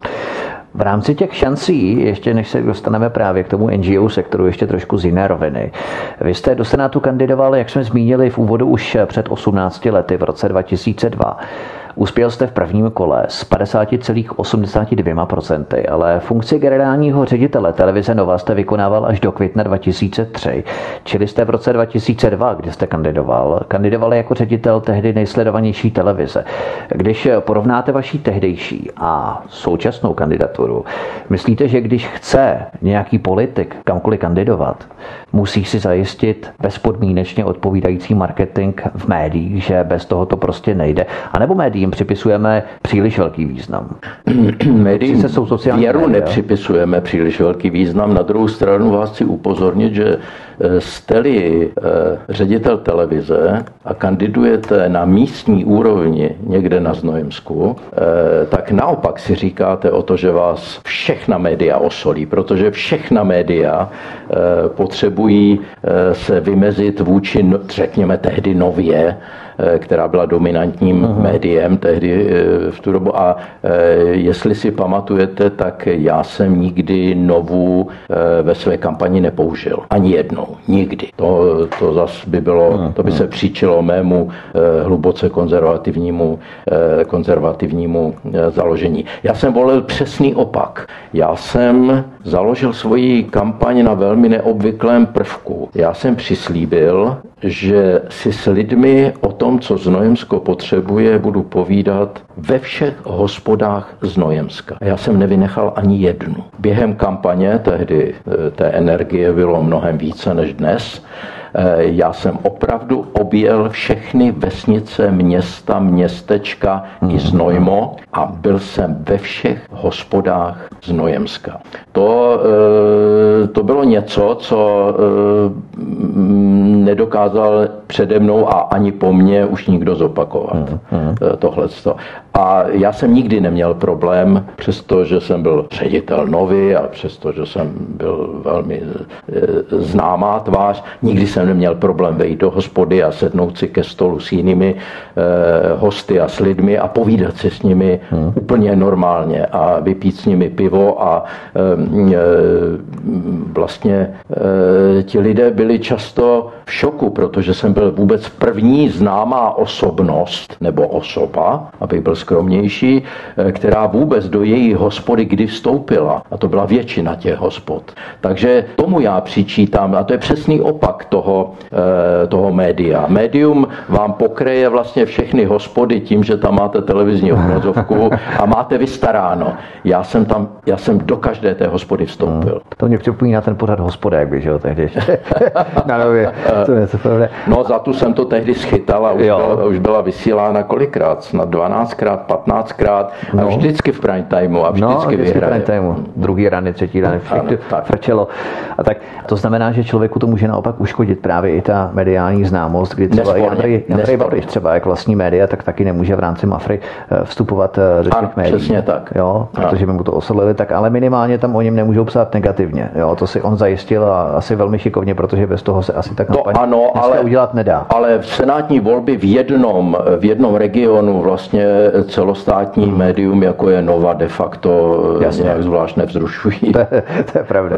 V rámci těch šancí, ještě než se dostaneme právě k tomu NGO sektoru, ještě trošku z jiné roviny. Vy jste do Senátu kandidoval, jak jsme zmínili v úvodu, už před 18 lety, v roce 2002. Uspěl jste v prvním kole s 50,82%, ale funkci generálního ředitele televize Nova jste vykonával až do května 2003, čili jste v roce 2002, kdy jste kandidoval, kandidoval jako ředitel tehdy nejsledovanější televize. Když porovnáte vaší tehdejší a současnou kandidaturu, myslíte, že když chce nějaký politik kamkoliv kandidovat, musí si zajistit bezpodmínečně odpovídající marketing v médiích, že bez toho to prostě nejde. A nebo médiím připisujeme příliš velký význam. (clears throat) médiím jsou sociální věru média. nepřipisujeme příliš velký význam. Na druhou stranu vás chci upozornit, že jste-li eh, ředitel televize a kandidujete na místní úrovni někde na Znojemsku, eh, tak naopak si říkáte o to, že vás všechna média osolí, protože všechna média potřebují se vymezit vůči, no, řekněme, tehdy nově Eh, která byla dominantním Aha. médiem tehdy eh, v tu dobu. A eh, jestli si pamatujete, tak já jsem nikdy novu ve své kampani nepoužil. Ani jednou. Nikdy. To, to zas by bylo, to by se příčilo mému hluboce konzervativnímu, konzervativnímu založení. Já jsem volil přesný opak. Já jsem založil svoji kampaň na velmi neobvyklém prvku. Já jsem přislíbil, že si s lidmi o tom, co Znojemsko potřebuje, budu povídat ve všech hospodách Znojemska. Já jsem nevynechal ani jednu. Během kampaně, tehdy eh, té energie bylo mnohem více než dnes, Já jsem opravdu objel všechny vesnice, města, městečka mm. i Znojmo a byl jsem ve všech hospodách Znojemska. To, to bylo něco, co nedokázal přede mnou a ani po mně už nikdo zopakovat. Mm. Tohle. A já jsem nikdy neměl problém, přestože jsem byl ředitel nový a přestože jsem byl velmi známá tvář, nikdy jsem neměl problém vejít do hospody a sednout si ke stolu s jinými eh, hosty a s lidmi a povídat si s nimi hmm. úplně normálně a vypít s nimi pivo a e, vlastně e, ti lidé byli často v šoku, protože jsem byl vůbec první známá osobnost nebo osoba, aby byl skromnější, eh, která vůbec do její hospody kdy vstoupila. A to byla většina těch hospod. Takže tomu já přičítám, a to je přesný opak toho, eh, toho média. Médium vám pokreje vlastně všechny hospody tím, že tam máte televizní obrazovku a máte vystaráno. Já jsem tam, já jsem do každé té hospody vstoupil. Hmm. To mě připomíná ten pořad hospodák, že jo, tehdy. (laughs) na nově. To je to no za tu jsem to tehdy schytal a už, byla, už byla vysílána kolikrát, snad 12krát, 15krát a no. vždycky v prime timeu a vždycky, no, vždycky vyhraje. v prime timeu. Druhý rany, třetí rany, všechny frčelo. A tak to znamená, že člověku to může naopak uškodit právě i ta mediální známost, kdy třeba nesporně, Andrej, Andrej Babiš třeba jak vlastní média, tak taky nemůže v rámci Mafry eh, vstupovat eh, do těch médií. Přesně tak. Jo, protože by mu to osolili, tak ale minimálně tam o něm nemůžou psát negativně. Jo, to si on zajistil a asi velmi šikovně, protože bez toho se asi tak to ano, ale, udělat nedá. Ale v senátní volby v jednom, v jednom regionu vlastně celostátní hmm. médium, jako je Nova, de facto Jasně. nějak zvlášť nevzrušují. (laughs) To, to je pravda.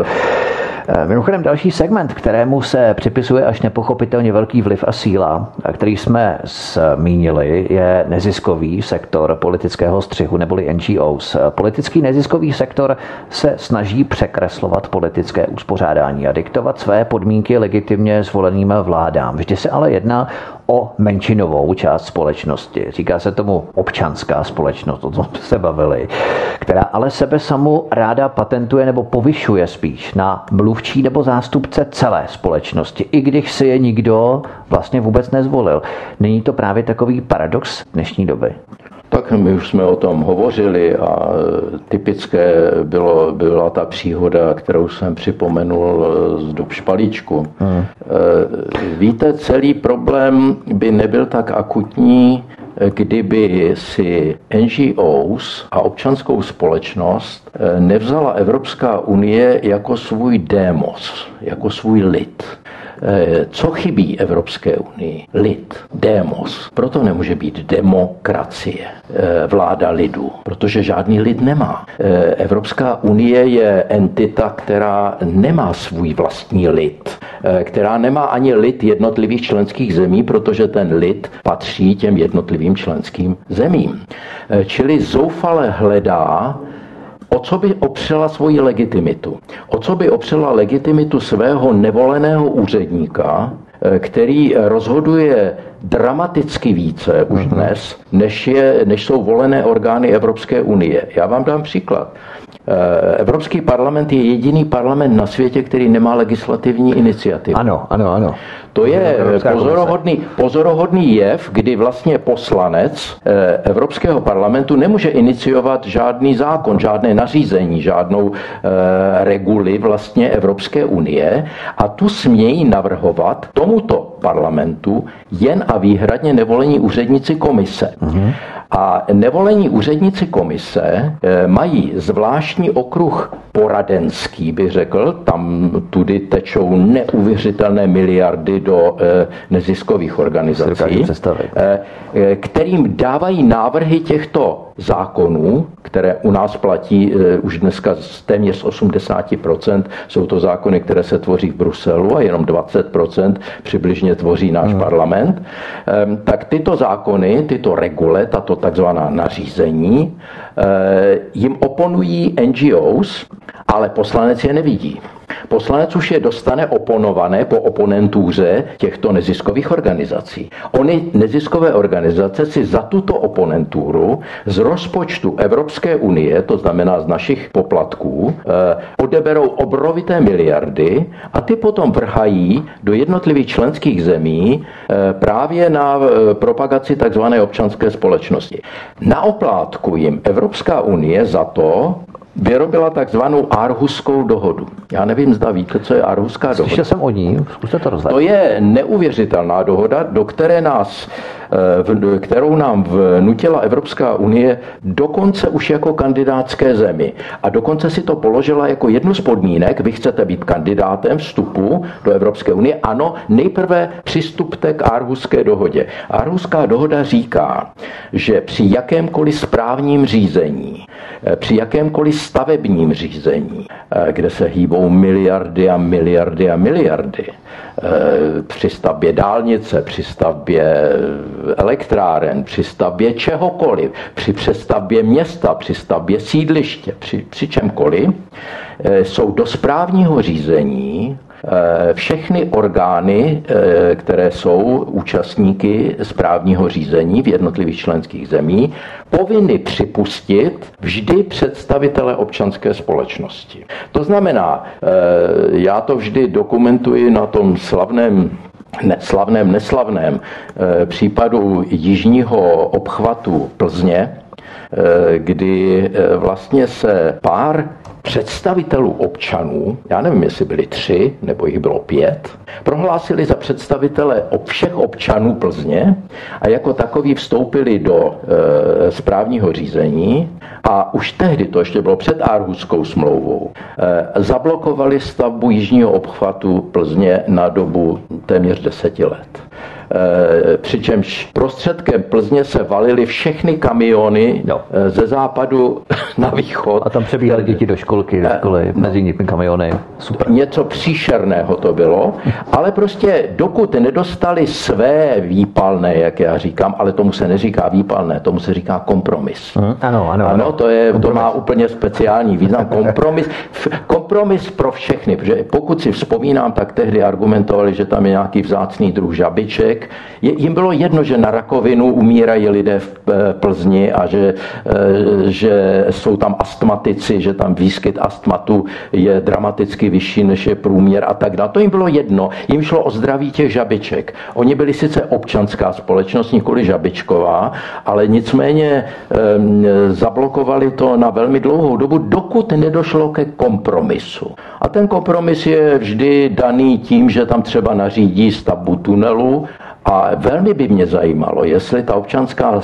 Eh, mimochodem další segment, kterému se připisuje až nepochopitelně velký vliv a síla, který jsme zmínili, je neziskový sektor politického střihu neboli NGOs. Politický neziskový sektor se snaží překreslovat politické uspořádání a diktovat své podmínky legitimně zvoleným vládám. Vždy se ale jedná o menšinovou část společnosti. Říká se tomu občanská společnost, o tom se bavili, která ale sebe samu ráda patentuje nebo povyšuje spíš na mluvčí nebo zástupce celé společnosti, i když si je nikdo vlastně vůbec nezvolil. Není to právě takový paradox dnešní doby? Tak my už jsme o tom hovořili a typické bylo, byla ta příhoda, kterou jsem připomenul z dob špalíčku. Hmm. Víte, celý problém by nebyl tak akutní, kdyby si NGOs a občanskou společnost nevzala Evropská unie jako svůj démos, jako svůj lid. Eh, co chybí Evropské unii? Lid, demos. Proto nemůže být demokracie, eh, vláda lidu, protože žádný lid nemá. Eh, Evropská unie je entita, která nemá svůj vlastní lid, která nemá ani lid jednotlivých členských zemí, protože ten lid patří těm jednotlivým členským zemím. Čili zoufale hledá O co by opřela svoji legitimitu? O co by opřela legitimitu svého nevoleného úředníka, eh, který rozhoduje dramaticky více už mhm. dnes, než, je, než jsou volené orgány Evropské unie. Já vám dám příklad. Eh, Evropský parlament je jediný parlament na světě, který nemá legislativní iniciativu. Ano, ano, ano. To je pozorohodný, pozorohodný jev, kdy vlastně poslanec eh, Evropského parlamentu nemůže iniciovat žádný zákon, žádné nařízení, žádnou eh, reguli vlastně Evropské unie a tu smějí navrhovat tomuto parlamentu jen a výhradně nevolení úředníci komise. Uh-huh. A nevolení úředníci komise eh, mají zvláštní okruh poradenský, bych řekl. Tam tudy tečou neuvěřitelné miliardy do eh, neziskových organizací, eh, kterým dávají návrhy těchto zákonů, které u nás platí už dneska téměř z 80%. Jsou to zákony, které se tvoří v Bruselu a jenom 20% přibližně tvoří náš hmm. parlament. Ehm, tak tyto zákony, tyto regule, tato takzvaná nařízení, eh, jim oponují NGOs, ale poslanec je nevidí. Poslanec už je dostane oponované po oponentuře těchto neziskových organizací. Ony neziskové organizace si za tuto oponenturu z rozpočtu Evropské unie, to znamená z našich poplatků, eh, odeberou obrovité miliardy a ty potom vrhají do jednotlivých členských zemí eh, právě na eh, propagaci tzv. občanské společnosti. Na oplátku jim Evropská unie za to vyrobila takzvanou Arhuskou dohodu. Já nevím, zda víte, co je Arhuská dohoda. Slyšel jsem o ní, zkuste to rozdat. To je neuvěřitelná dohoda, do které nás kterou nám vnutila Evropská unie dokonce už jako kandidátské zemi. A dokonce si to položila jako jednu z podmínek, vy chcete být kandidátem vstupu do Evropské unie. Ano, nejprve přistupte k Arhuské dohodě. Arhuská dohoda říká, že při jakémkoliv správním řízení, eh, při jakémkoliv stavebním řízení, eh, kde se hýbou miliardy a miliardy a miliardy, při stavbě dálnice, při stavbě elektráren, při stavbě čehokoliv, při přestavbě města, při stavbě sídliště, při, při čemkoliv, eh, jsou do správního řízení eh, všechny orgány, eh, které jsou účastníky správního řízení v jednotlivých členských zemí, povinny připustit vždy představitele občanské společnosti. To znamená, já to vždy dokumentuji na tom slavném slavném, neslavném eh, případu jižního obchvatu Plzně, eh, kdy eh, vlastně se pár představitelů občanů, já nevím, jestli byli tři nebo jich bylo pět, prohlásili za představitele všech občanů Plzně a jako takový vstoupili do e, správního řízení a už tehdy, to ještě bylo před Árhuskou smlouvou, e, zablokovali stavbu jižního obchvatu Plzně na dobu téměř deseti let. Eh, přičemž prostředkem Plzně se valily všechny kamiony no. ze západu (laughs) na východ. A tam přebíhali děti do školky, do školy, no. mezi nimi kamiony. Super. Něco příšerného to bylo, ale prostě dokud nedostali své výpalné, jak já říkám, ale tomu se neříká výpalné, tomu se říká kompromis. Hmm. Ano, ano, ano. to, je, to má úplně speciální význam. (laughs) Kompromis, kompromis pro všechny, protože pokud si vzpomínám, tak tehdy argumentovali, že tam je nějaký vzácný druh žabiček, člověk, jim bylo jedno, že na rakovinu umírají lidé v eh, Plzni a že, eh, že jsou tam astmatici, že tam výskyt astmatu je dramaticky vyšší než je průměr a tak dále. To jim bylo jedno. Jim šlo o zdraví těch žabiček. Oni byli sice občanská společnost, nikoli žabičková, ale nicméně zablokovali to na velmi dlouhou dobu, dokud nedošlo ke kompromisu. A ten kompromis je vždy daný tím, že tam třeba nařídí stavbu tunelu a velmi by mě zajímalo, jestli ta občanská,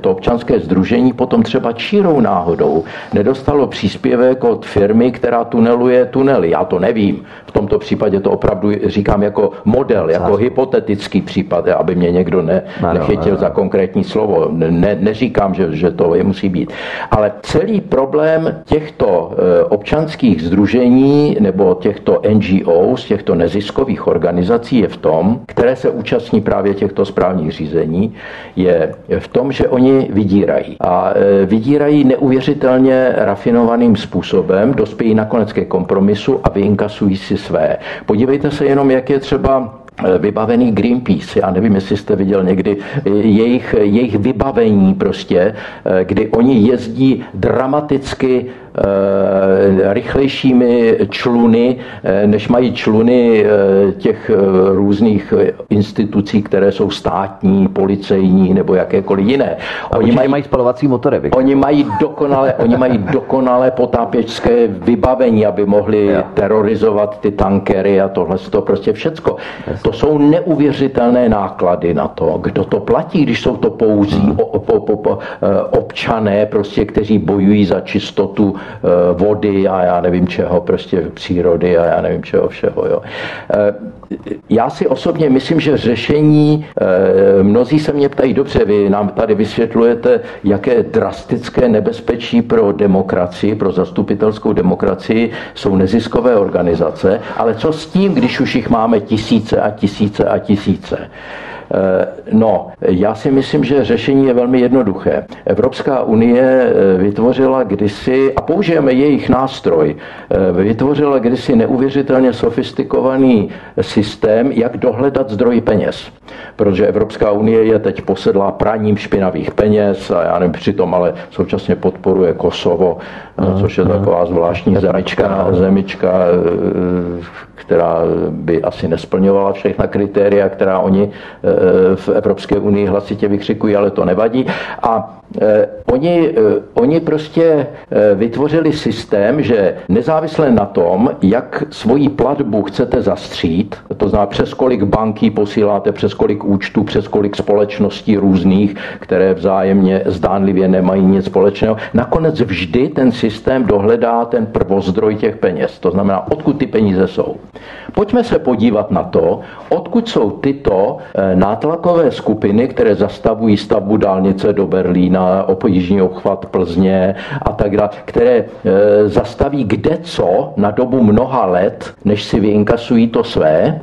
to občanské združení potom třeba čírou náhodou nedostalo příspěvek od firmy, která tuneluje tunely. Já to nevím. V tomto případě to opravdu říkám jako model, jako hypotetický případ, aby mě někdo ne, nechytil za konkrétní slovo. Ne, neříkám, že, že to je musí být. Ale celý problém těchto eh, občanských združení nebo těchto NGOs, těchto neziskových organizací je v tom, které se účastní účastní právě těchto správních řízení, je v tom, že oni vydírají. A e, vydírají neuvěřitelně rafinovaným způsobem, dospějí nakonec ke kompromisu a vyinkasují si své. Podívejte se jenom, jak je třeba e, vybavený Greenpeace. Já nevím, jestli jste viděl někdy jejich, jejich vybavení prostě, e, kdy oni jezdí dramaticky rychlejšími čluny, eh, než mají čluny eh, těch různých institucí, které jsou státní, policejní nebo jakékoliv jiné. Oni mají, mají spalovací motory. Oni mají dokonale, oni mají dokonale potápěčské vybavení, aby mohli ja. terorizovat ty tankery a tohle to prostě všecko. To jsou neuvěřitelné náklady na to. Kdo to platí, když jsou to pouzí hmm. o, po, po, po, občané, prostě, kteří bojují za čistotu Eh, vody a já nevím čeho, prostě přírody a já nevím čeho všeho. Jo. Eh, já si osobně myslím, že řešení, eh, mnozí se mě ptají, dobře, vy nám tady vysvětlujete, jaké drastické nebezpečí pro demokracii, pro zastupitelskou demokracii jsou neziskové organizace, ale co s tím, když už jich máme tisíce a tisíce a tisíce? No, já si myslím, že řešení je velmi jednoduché. Evropská unie vytvořila kdysi, a použijeme jejich nástroj, vytvořila kdysi neuvěřitelně sofistikovaný systém, jak dohledat zdroj peněz. Protože Evropská unie je teď posedlá praním špinavých peněz a já nevím, přitom ale současně podporuje Kosovo, což je taková zvláštní zemička, zemička která by asi nesplňovala všechna kritéria, která oni eh, v Evropské unii hlasitě vykřikují, ale to nevadí. A Eh, oni, eh, oni prostě eh, vytvořili systém, že nezávisle na tom, jak svoji platbu chcete zastřít, to znamená přes kolik banky posíláte, přes kolik účtů, přes kolik společností různých, které vzájemně zdánlivě nemají nic společného, nakonec vždy ten systém dohledá ten prvozdroj těch peněz. To znamená, odkud ty peníze jsou. Pojďme se podívat na to, odkud jsou tyto nátlakové skupiny, které zastavují stavbu dálnice do Berlína, na jižní obchvat Plzně a tak dále, které e, zastaví kde co na dobu mnoha let, než si vyinkasují to své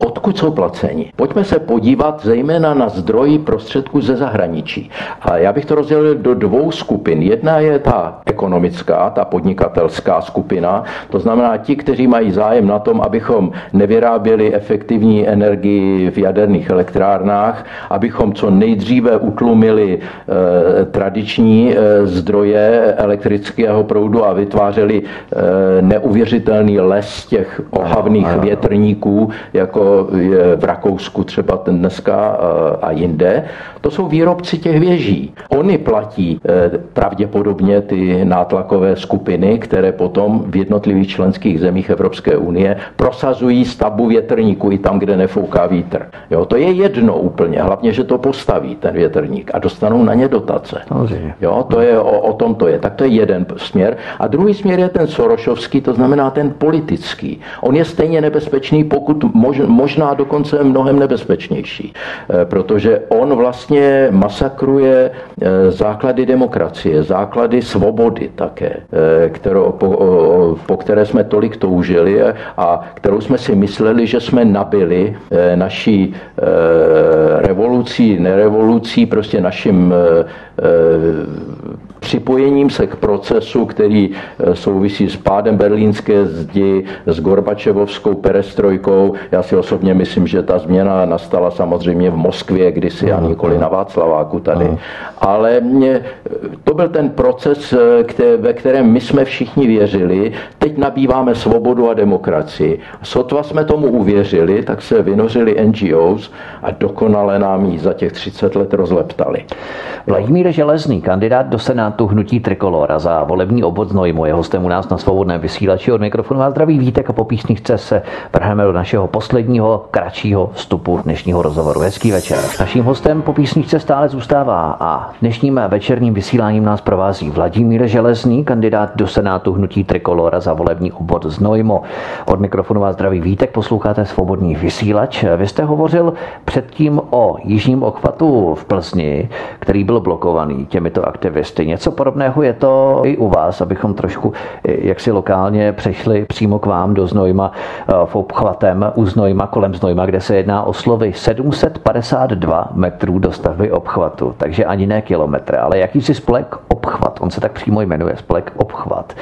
Odkud jsou placeni? Pojďme se podívat zejména na zdroji prostředků ze zahraničí. A já bych to rozdělil do dvou skupin. Jedna je ta ekonomická, ta podnikatelská skupina, to znamená ti, kteří mají zájem na tom, abychom nevyráběli efektivní energii v jaderných elektrárnách, abychom co nejdříve utlumili e, tradiční e, zdroje elektrického proudu a vytvářeli e, neuvěřitelný les těch ohavných větrníků, jako je v Rakousku třeba ten dneska eh, a jinde, to jsou výrobci těch věží. Oni platí eh, pravděpodobně ty nátlakové skupiny, které potom v jednotlivých členských zemích Evropské unie prosazují stavbu větrníku i tam, kde nefouká vítr. Jo, to je jedno úplně, hlavně, že to postaví ten větrník a dostanou na ně dotace. Jo, to je o, o tom to je. Tak to je jeden směr. A druhý směr je ten Sorošovský, to znamená ten politický. On je stejně nebezpečný, pokud mož, možná dokonce mnohem nebezpečnější, eh, protože on vlastně masakruje eh, základy demokracie, základy svobody také, eh, kterou, po, po které jsme tolik toužili a kterou jsme si mysleli, že jsme nabili naší revolucí, nerevolucí, prostě naším připojením se k procesu, který e, souvisí s pádem berlínské zdi, s Gorbačevovskou perestrojkou. Já si osobně myslím, že ta změna nastala samozřejmě v Moskvě kdysi a nikoli na Václaváku tady. Ale mě, to byl ten proces, e, ve kterém my jsme všichni věřili. Teď nabýváme svobodu a demokracii. Sotva jsme tomu uvěřili, tak se vynořili NGOs a dokonale nám ji za těch 30 let rozleptali. Vladimír Železný, kandidát do Senátu hnutí Trikolora za volební obvod Znojmo, je hostem u nás na svobodném vysílači od mikrofonu a zdraví Vítek a po písničce se vrhneme do našeho posledního, kratšího vstupu dnešního rozhovoru. Hezký večer. Naším hostem po písničce stále zůstává a dnešním večerním vysíláním nás provází Vladimír Železný, kandidát do Senátu hnutí Trikolora za volební obvod Znojmo. Od mikrofonu vás zdraví Vítek, posloucháte svobodný vysílač. Vy jste hovořil předtím o jižním obchvatu v Plzni, který byl blokovaný těmito aktivisty. Něco podobného je to i u vás, abychom trošku jaksi lokálně přešli přímo k vám do Znojma eh, v obchvatem u Znojma, kolem Znojma, kde se jedná o slovy 752 metrů do stavby obchvatu, takže ani ne kilometry, ale jakýsi spolek obchvat, on se tak přímo jmenuje, spolek obchvat,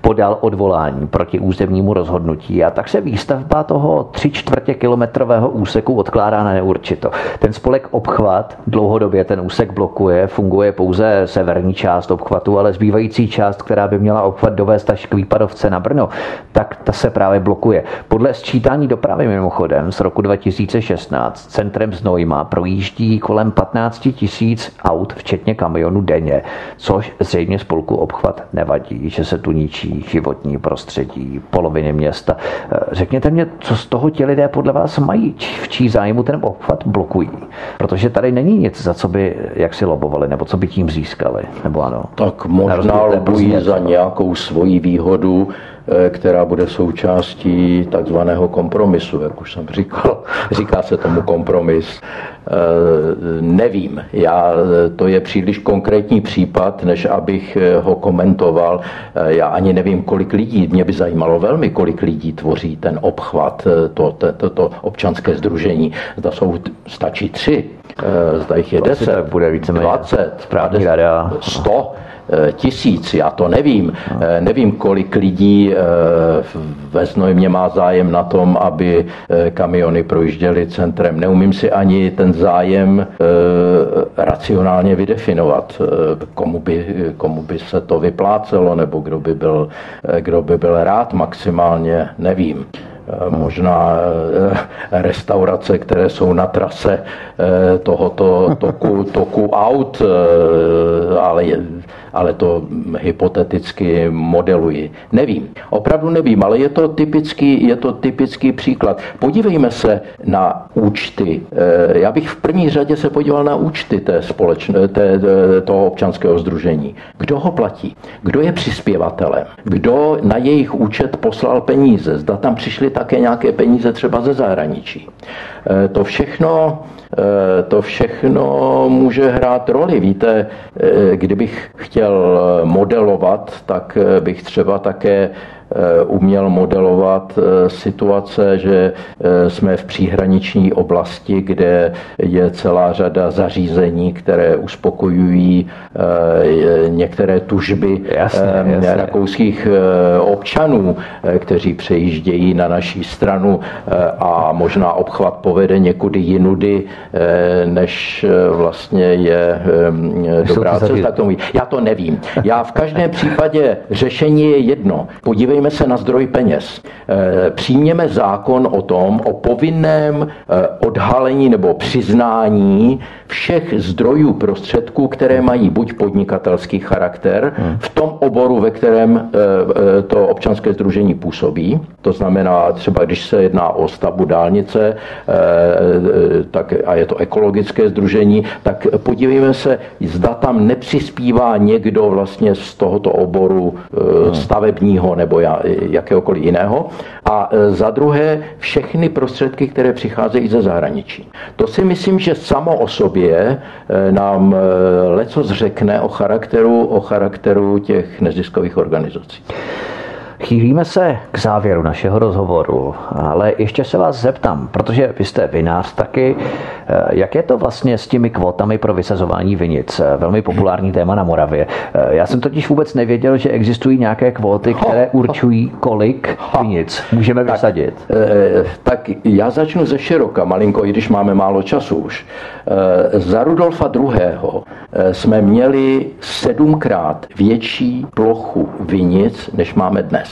podal odvolání proti územnímu rozhodnutí a tak se výstavba toho tři čtvrtě kilometrového úseku odkládá na neurčito. Ten spolek obchvat dlouhodobě ten úsek blokuje, funguje pouze severní část obchvatu, ale zbývající část, která by měla obchvat dovést až k výpadovce na Brno, tak ta se právě blokuje. Podle sčítání dopravy mimochodem z roku 2016 centrem Znojma projíždí kolem 15 tisíc aut, včetně kamionů denně, což zřejmě spolku obchvat nevadí, že se tu ničí životní prostředí, poloviny města. Řekněte mě, co z toho ti lidé podle vás mají, v čí zájmu ten obchvat blokují? Protože tady není nic, za co by jaksi lobovali, nebo co by tím získali, nebo ano? Tak možná lobují za nějakou svoji výhodu, která bude součástí takzvaného kompromisu, jak už jsem říkal. (laughs) Říká se tomu kompromis. Nevím, já, to je příliš konkrétní případ, než abych ho komentoval. Já ani nevím, kolik lidí, mě by zajímalo velmi, kolik lidí tvoří ten obchvat, to, to, to, to občanské združení. Zda jsou, stačí tři, zda jich je deset, bude více 20, 50, 100 tisíc, já to nevím. No. Nevím, kolik lidí ve Znojmě má zájem na tom, aby kamiony projížděly centrem. Neumím si ani ten zájem racionálně vydefinovat, komu by, komu by se to vyplácelo, nebo kdo by byl, kdo by byl rád maximálně, nevím možná restaurace, které jsou na trase tohoto toku, toku aut, ale ale to hypoteticky modeluji. Nevím, opravdu nevím, ale je to typický, je to typický příklad. Podívejme se na účty. Eh, já bych v první řadě se podíval na účty té společné, té, toho občanského združení. Kdo ho platí? Kdo je přispěvatelem? Kdo na jejich účet poslal peníze? Zda tam přišly také nějaké peníze třeba ze zahraničí. Eh, to všechno Eh, to všechno může hrát roli. Víte, eh, kdybych chtěl modelovat, tak eh, bych třeba také Eh, uměl modelovat eh, situace, že eh, jsme v příhraniční oblasti, kde je celá řada zařízení, které uspokojují některé tužby jasně, jasně. rakouských občanů, kteří přejíždějí na naší stranu a možná obchvat povede někudy jinudy, než vlastně je dobrá cesta k tomu. Já to nevím. Já v každém případě řešení je jedno. Podívejme podívejme se na zdroj peněz. Eh, přijměme zákon o tom, o povinném eh, odhalení nebo přiznání všech zdrojů prostředků, které mají buď podnikatelský charakter v tom oboru, ve kterém eh, to občanské združení působí. To znamená třeba, když se jedná o stavbu dálnice tak, a je to ekologické združení, tak podívejme se, zda tam nepřispívá někdo vlastně z tohoto oboru hmm. stavebního nebo já jakéhokoliv jiného. A e, za druhé všechny prostředky, které přicházejí ze zahraničí. To si myslím, že samo o sobě e, nám e, leco zřekne o charakteru, o charakteru těch neziskových organizací. Chýlíme se k závěru našeho rozhovoru, ale ještě se vás zeptám, protože vy jste vinář taky, eh, jak je to vlastně s těmi kvotami pro vysazování vinic? Eh, velmi populární téma na Moravě. Eh, já jsem totiž vůbec nevěděl, že existují nějaké kvóty, které určují, kolik vinic můžeme vysadit. Tak, tak já začnu ze široka, malinko, i když máme málo času už. Za Rudolfa II. jsme měli sedmkrát větší plochu vinic, než máme dnes.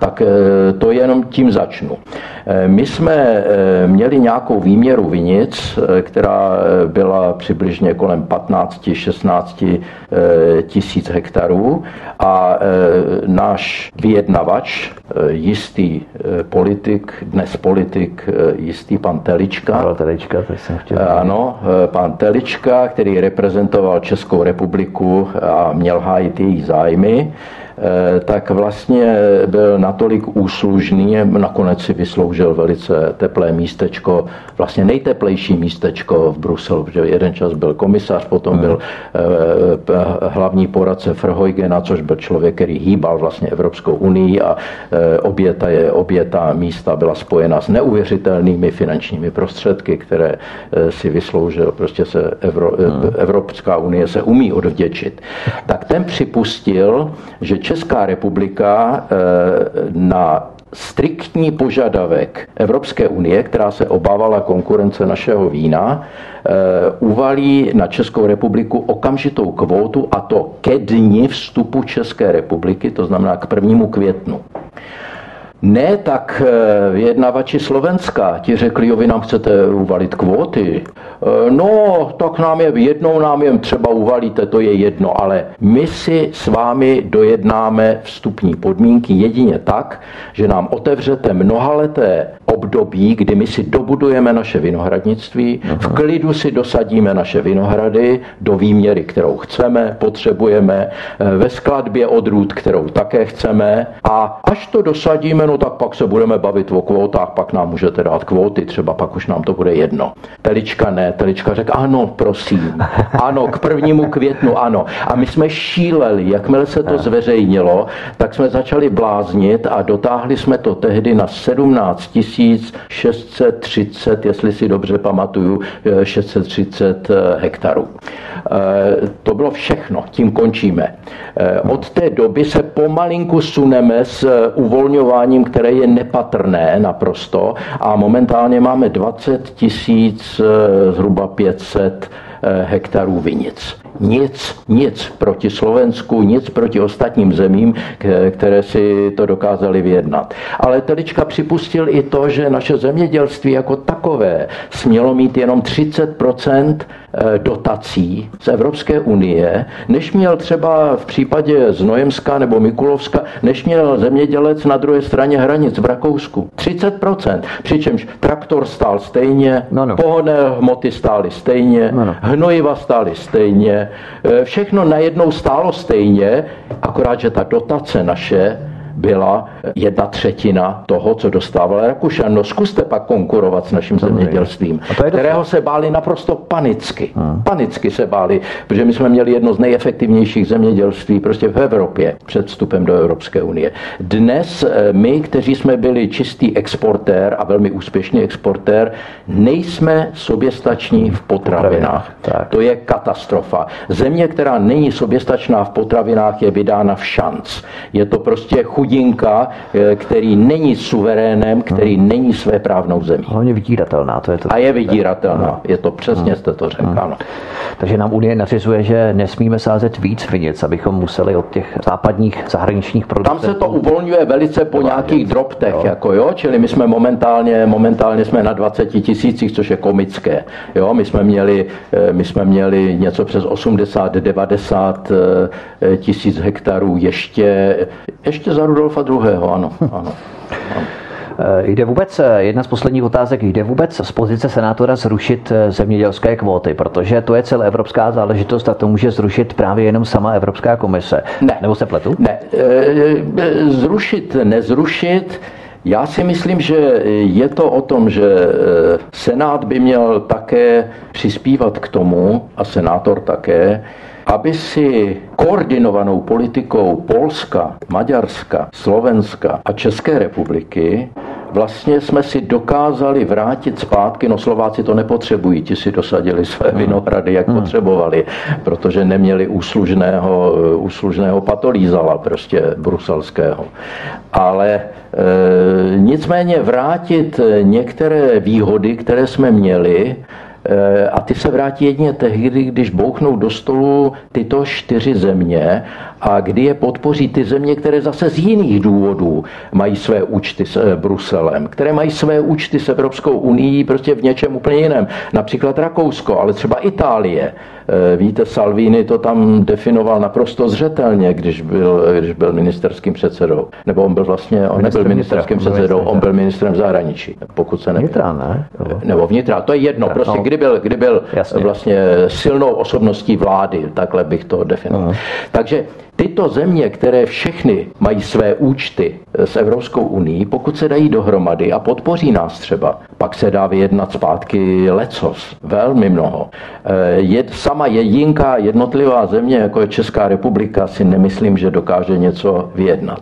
Tak eh, to jenom tím začnu. Eh, my jsme eh, měli nějakou výměru vinic, která byla přibližně kolem 15-16 tisíc hektarů a náš vyjednavač, jistý politik, dnes politik, jistý pan Telička. Pan Telička, to jsem chtěl. Ano, pan Telička, který reprezentoval Českou republiku a měl hájit její zájmy, tak vlastně byl natolik úslužný, nakonec si vysloužil velice teplé místečko, vlastně nejteplejší místečko v Bruselu, protože jeden čas byl komisař, potom byl eh, hlavní poradce Frhojgena, což byl člověk, který hýbal vlastně Evropskou unii a eh, obě ta, je, obě ta místa byla spojena s neuvěřitelnými finančními prostředky, které si vysloužil, prostě se Evro, Evropská unie se umí odvděčit. Tak ten připustil, že Česká republika eh, na striktní požadavek Evropské unie, která se obávala konkurence našeho vína, eh, uvalí na Českou republiku okamžitou kvótu a to ke dni vstupu České republiky, to znamená k prvnímu květnu. Ne, tak eh, vyjednavači Slovenska ti řekli, jo, vy nám chcete uvalit kvóty. Eh, no, tak nám je jednou nám je třeba uvalíte, to je jedno, ale my si s vámi dojednáme vstupní podmínky jedině tak, že nám otevřete mnohaleté období, kdy my si dobudujeme naše vinohradnictví, v klidu si dosadíme naše vinohrady do výměry, kterou chceme, potřebujeme, eh, ve skladbě odrůd, kterou také chceme a až to dosadíme, no tak pak se budeme bavit o kvótách, pak nám můžete dát kvóty, třeba pak už nám to bude jedno. Telička ne, Telička řekl, ano, prosím, (laughs) ano, k prvnímu květnu, ano. A my jsme šíleli, jakmile se to zveřejnilo, tak jsme začali bláznit a dotáhli jsme to tehdy na 17 630, jestli si dobře pamatuju, 630 eh, hektarů. Eh, to bylo všechno, tím končíme. Eh, od té doby se pomalinku suneme s uvolňováním, které je nepatrné naprosto a momentálně máme 20 tisíc, zhruba 500 hektarů vinic. Nic, nic proti Slovensku, nic proti ostatním zemím, které si to dokázali vyjednat. Ale Telička připustil i to, že naše zemědělství jako takové smělo mít jenom 30 Eh, dotací z Evropské unie, než měl třeba v případě Znojemska nebo Mikulovska, než měl zemědělec na druhé straně hranic v Rakousku. 30%. Přičemž traktor stál stejně, no, no. pohodné hmoty stály stejně, no, no. hnojiva stály stejně, všechno najednou stálo stejně, akorát, že ta dotace naše byla jedna třetina toho, co dostával Rakušan. No zkuste pak konkurovat s naším zemědělstvím, kterého se báli naprosto panicky. Hmm. Panicky se báli, protože my jsme měli jedno z nejefektivnějších zemědělství prostě v Evropě před vstupem do Evropské unie. Dnes eh, my, kteří jsme byli čistý exportér a velmi úspěšný exportér, nejsme soběstační v potravinách. Tak. To je katastrofa. Země, která není soběstačná v potravinách, je vydána v šanc. Je to prostě chudinka, eh, který není suverénem, který hmm. není své právnou zemí. Hlavně vydíratelná. To je to, a je vydíratelná. Hmm. Je to přesně, hmm. jste to řekl, ano. Takže nám Unie nařizuje, že nesmíme sázet víc vinic, abychom museli od těch západních zahraničních produktů. Tam se to uvolňuje velice po nějakých drobtech, jo. jako jo, čili my jsme momentálně, momentálně jsme na 20 tisících, což je komické. Jo, my jsme měli, eh, my jsme měli něco přes 80, 90 eh, tisíc hektarů ještě, ještě za Rudolfa II. Ano, ano. ano. Eh, jde vůbec, eh, jedna z posledních otázek, jde vůbec z pozice senátora zrušit eh, zemědělské kvóty, protože to je celá evropská záležitost a to může zrušit právě jenom sama Evropská komise. Ne. Nebo se pletu? Ne. Zrušit, nezrušit. Já si myslím, že je to o tom, že Senát by měl také přispívat k tomu, a senátor také, aby si koordinovanou politikou Polska, Maďarska, Slovenska a České republiky vlastně jsme si dokázali vrátit zpátky, no Slováci to nepotřebují, ti si dosadili své hmm. vinohrady, jak hmm. potřebovali, protože neměli úslužného, úslužného patolízala prostě bruselského. Ale e, nicméně vrátit některé výhody, které jsme měli, a ty se vrátí jedině tehdy, když bouchnou do stolu tyto čtyři země a kdy je podpoří ty země, které zase z jiných důvodů mají své účty s eh, Bruselem, které mají své účty s Evropskou unii prostě v něčem úplně jiném. Například Rakousko, ale třeba Itálie. Eh, víte, Salvini to tam definoval naprosto zřetelně, když byl, když byl ministerským předsedou. Nebo on byl vlastně, on nebyl ministerským předsedou, on byl ministrem zahraničí, pokud se nevím. Vnitra, ne? Nebo vnitra, to je jedno. Prostě no. kdy byl, kdy byl vlastně silnou osobností vlády, takhle bych to definoval. Uh-huh. Takže Tyto země, které všechny mají své účty s Evropskou unii, pokud se dají dohromady a podpoří nás třeba, pak se dá vyjednat zpátky lecos, velmi mnoho. Eh, je, sama jedinká jednotlivá země, jako je Česká republika, si nemyslím, že dokáže něco vyjednat.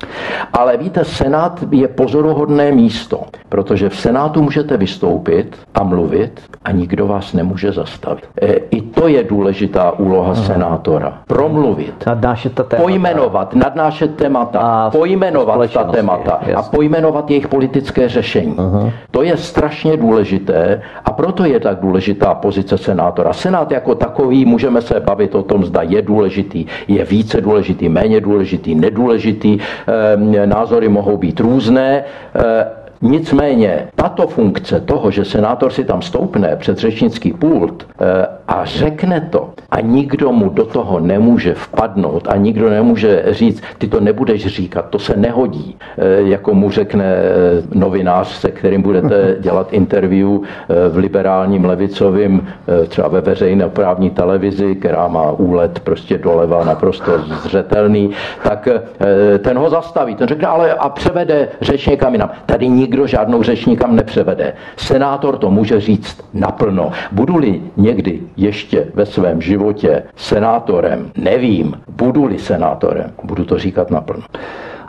Ale víte, Senát je pozoruhodné místo, protože v Senátu můžete vystoupit a mluvit a nikdo vás nemůže zastavit. Eh, I to je důležitá úloha Aha. senátora. Promluvit. Nadnášet ta témata. Pojmenovat, nadnášet témata, a pojmenovat ta témata jasně. a pojmenovat jejich politické řešení. Uh-huh. To je strašně důležité a proto je tak důležitá pozice senátora. Senát jako takový, můžeme se bavit o tom, zda je důležitý, je více důležitý, méně důležitý, nedůležitý, e, názory mohou být různé. E, Nicméně tato funkce toho, že senátor si tam stoupne před řečnický pult eh, a řekne to a nikdo mu do toho nemůže vpadnout a nikdo nemůže říct, ty to nebudeš říkat, to se nehodí, eh, jako mu řekne eh, novinář, se kterým budete dělat interview v liberálním levicovým, třeba ve veřejné právní televizi, která má úlet prostě doleva naprosto zřetelný, tak ten ho zastaví, ten řekne, ale a převede řeč někam jinam. Tady nikdo žádnou řeč nikam nepřevede. Senátor to může říct naplno. Budu-li někdy ještě ve svém životě senátorem, nevím, budu-li senátorem, budu to říkat naplno.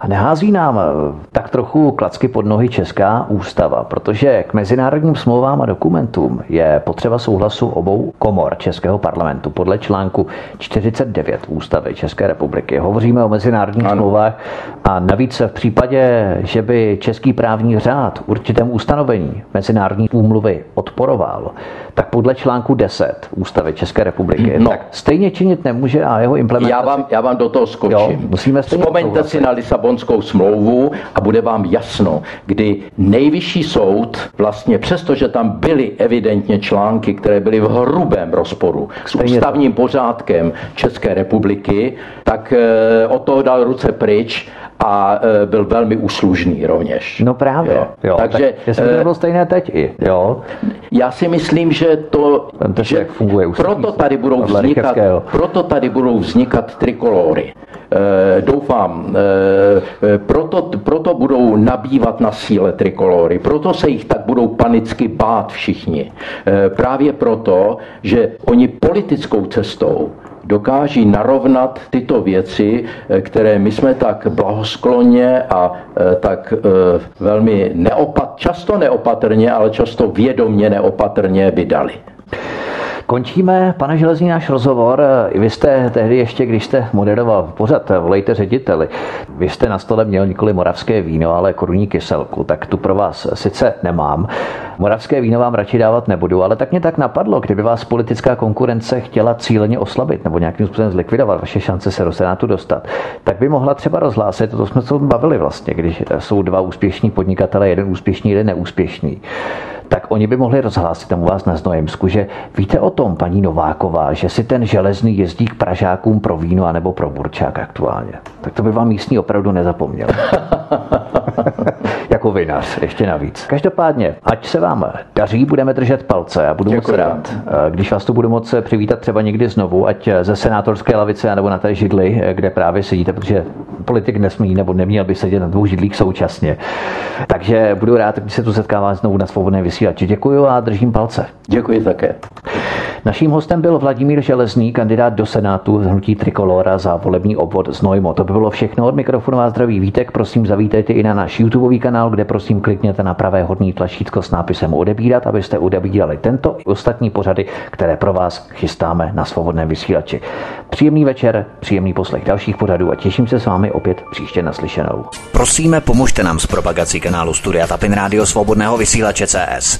A nehází nám eh, tak trochu klacky pod nohy Česká ústava, protože k mezinárodním smlouvám a dokumentům je potřeba souhlasu obou komor Českého parlamentu. Podle článku 49 ústavy České republiky hovoříme o mezinárodních ano. smlouvách a navíc v případě, že by český právní řád určitému ustanovení mezinárodní úmluvy odporoval, tak podle článku 10 ústavy České republiky no. tak stejně činit nemůže a jeho implementace... Já vám, já vám do toho skočím. Jo, musíme Vzpomeňte si na Lisabon Lisabonskou smlouvu a bude vám jasno, kdy nejvyšší soud vlastně přesto, že tam byly evidentně články, které byly v hrubém rozporu s ústavním pořádkem České republiky, tak eh, o toho dal ruce pryč a e, byl velmi úslužný rovněž. No právě. Jo. Jo, Takže jestli to bylo stejné teď i. Jo. Já si myslím, že to, Vemte že jak funguje proto tady budou vznikat, proto tady budou vznikat trikolory. E, doufám, e, proto, proto budou nabývat na síle trikolory, proto se jich tak budou panicky bát všichni. E, právě proto, že oni politickou cestou dokáží narovnat tyto věci, eh, které my jsme tak blahoskloně a eh, tak eh, velmi neopat, často neopatrně, ale často vědomně neopatrně vydali. Končíme, pane Železný, náš rozhovor. Vy jste tehdy ještě, když jste moderoval pořad Volejte řediteli, vy jste na stole měl nikoli moravské víno, ale korunní kyselku, tak tu pro vás sice nemám. Moravské víno vám radši dávat nebudu, ale tak mě tak napadlo, kdyby vás politická konkurence chtěla cíleně oslabit nebo nějakým způsobem zlikvidovat vaše šance se do Senátu dostat, tak by mohla třeba rozhlásit, to jsme se bavili vlastně, když jsou dva úspěšní podnikatele, jeden úspěšný, jeden neúspěšný tak oni by mohli rozhlásit tam u vás na Znojemsku, že víte o tom, paní Nováková, že si ten železný jezdí k Pražákům pro víno anebo pro burčák aktuálně. Tak to by vám místní opravdu nezapomněl. (laughs) jako vinař, ještě navíc. Každopádně, ať se vám daří, budeme držet palce a budu moc rád, když vás tu budu moc přivítat třeba někdy znovu, ať ze senátorské lavice nebo na té židli, kde právě sedíte, protože politik nesmí nebo neměl by sedět na dvou židlích současně. Takže budu rád, když se tu setkává znovu na svobodné vysílači. Děkuji a držím palce. Děkuji také. Naším hostem byl Vladimír Železný, kandidát do Senátu z hnutí Trikolora za volební obvod z Nojmo. To by bylo všechno od mikrofonu vás zdraví Vítek. Prosím, zavítejte i na náš YouTube kanál, kde prosím klikněte na pravé horní tlačítko s nápisem odebírat, abyste odebírali tento i ostatní pořady, které pro vás chystáme na svobodném vysílači. Příjemný večer, příjemný poslech dalších pořadů a těším se s vámi opět příště naslyšenou. Prosíme, pomožte nám s propagací kanálu Studia Tapin Radio Svobodného vysílače CS.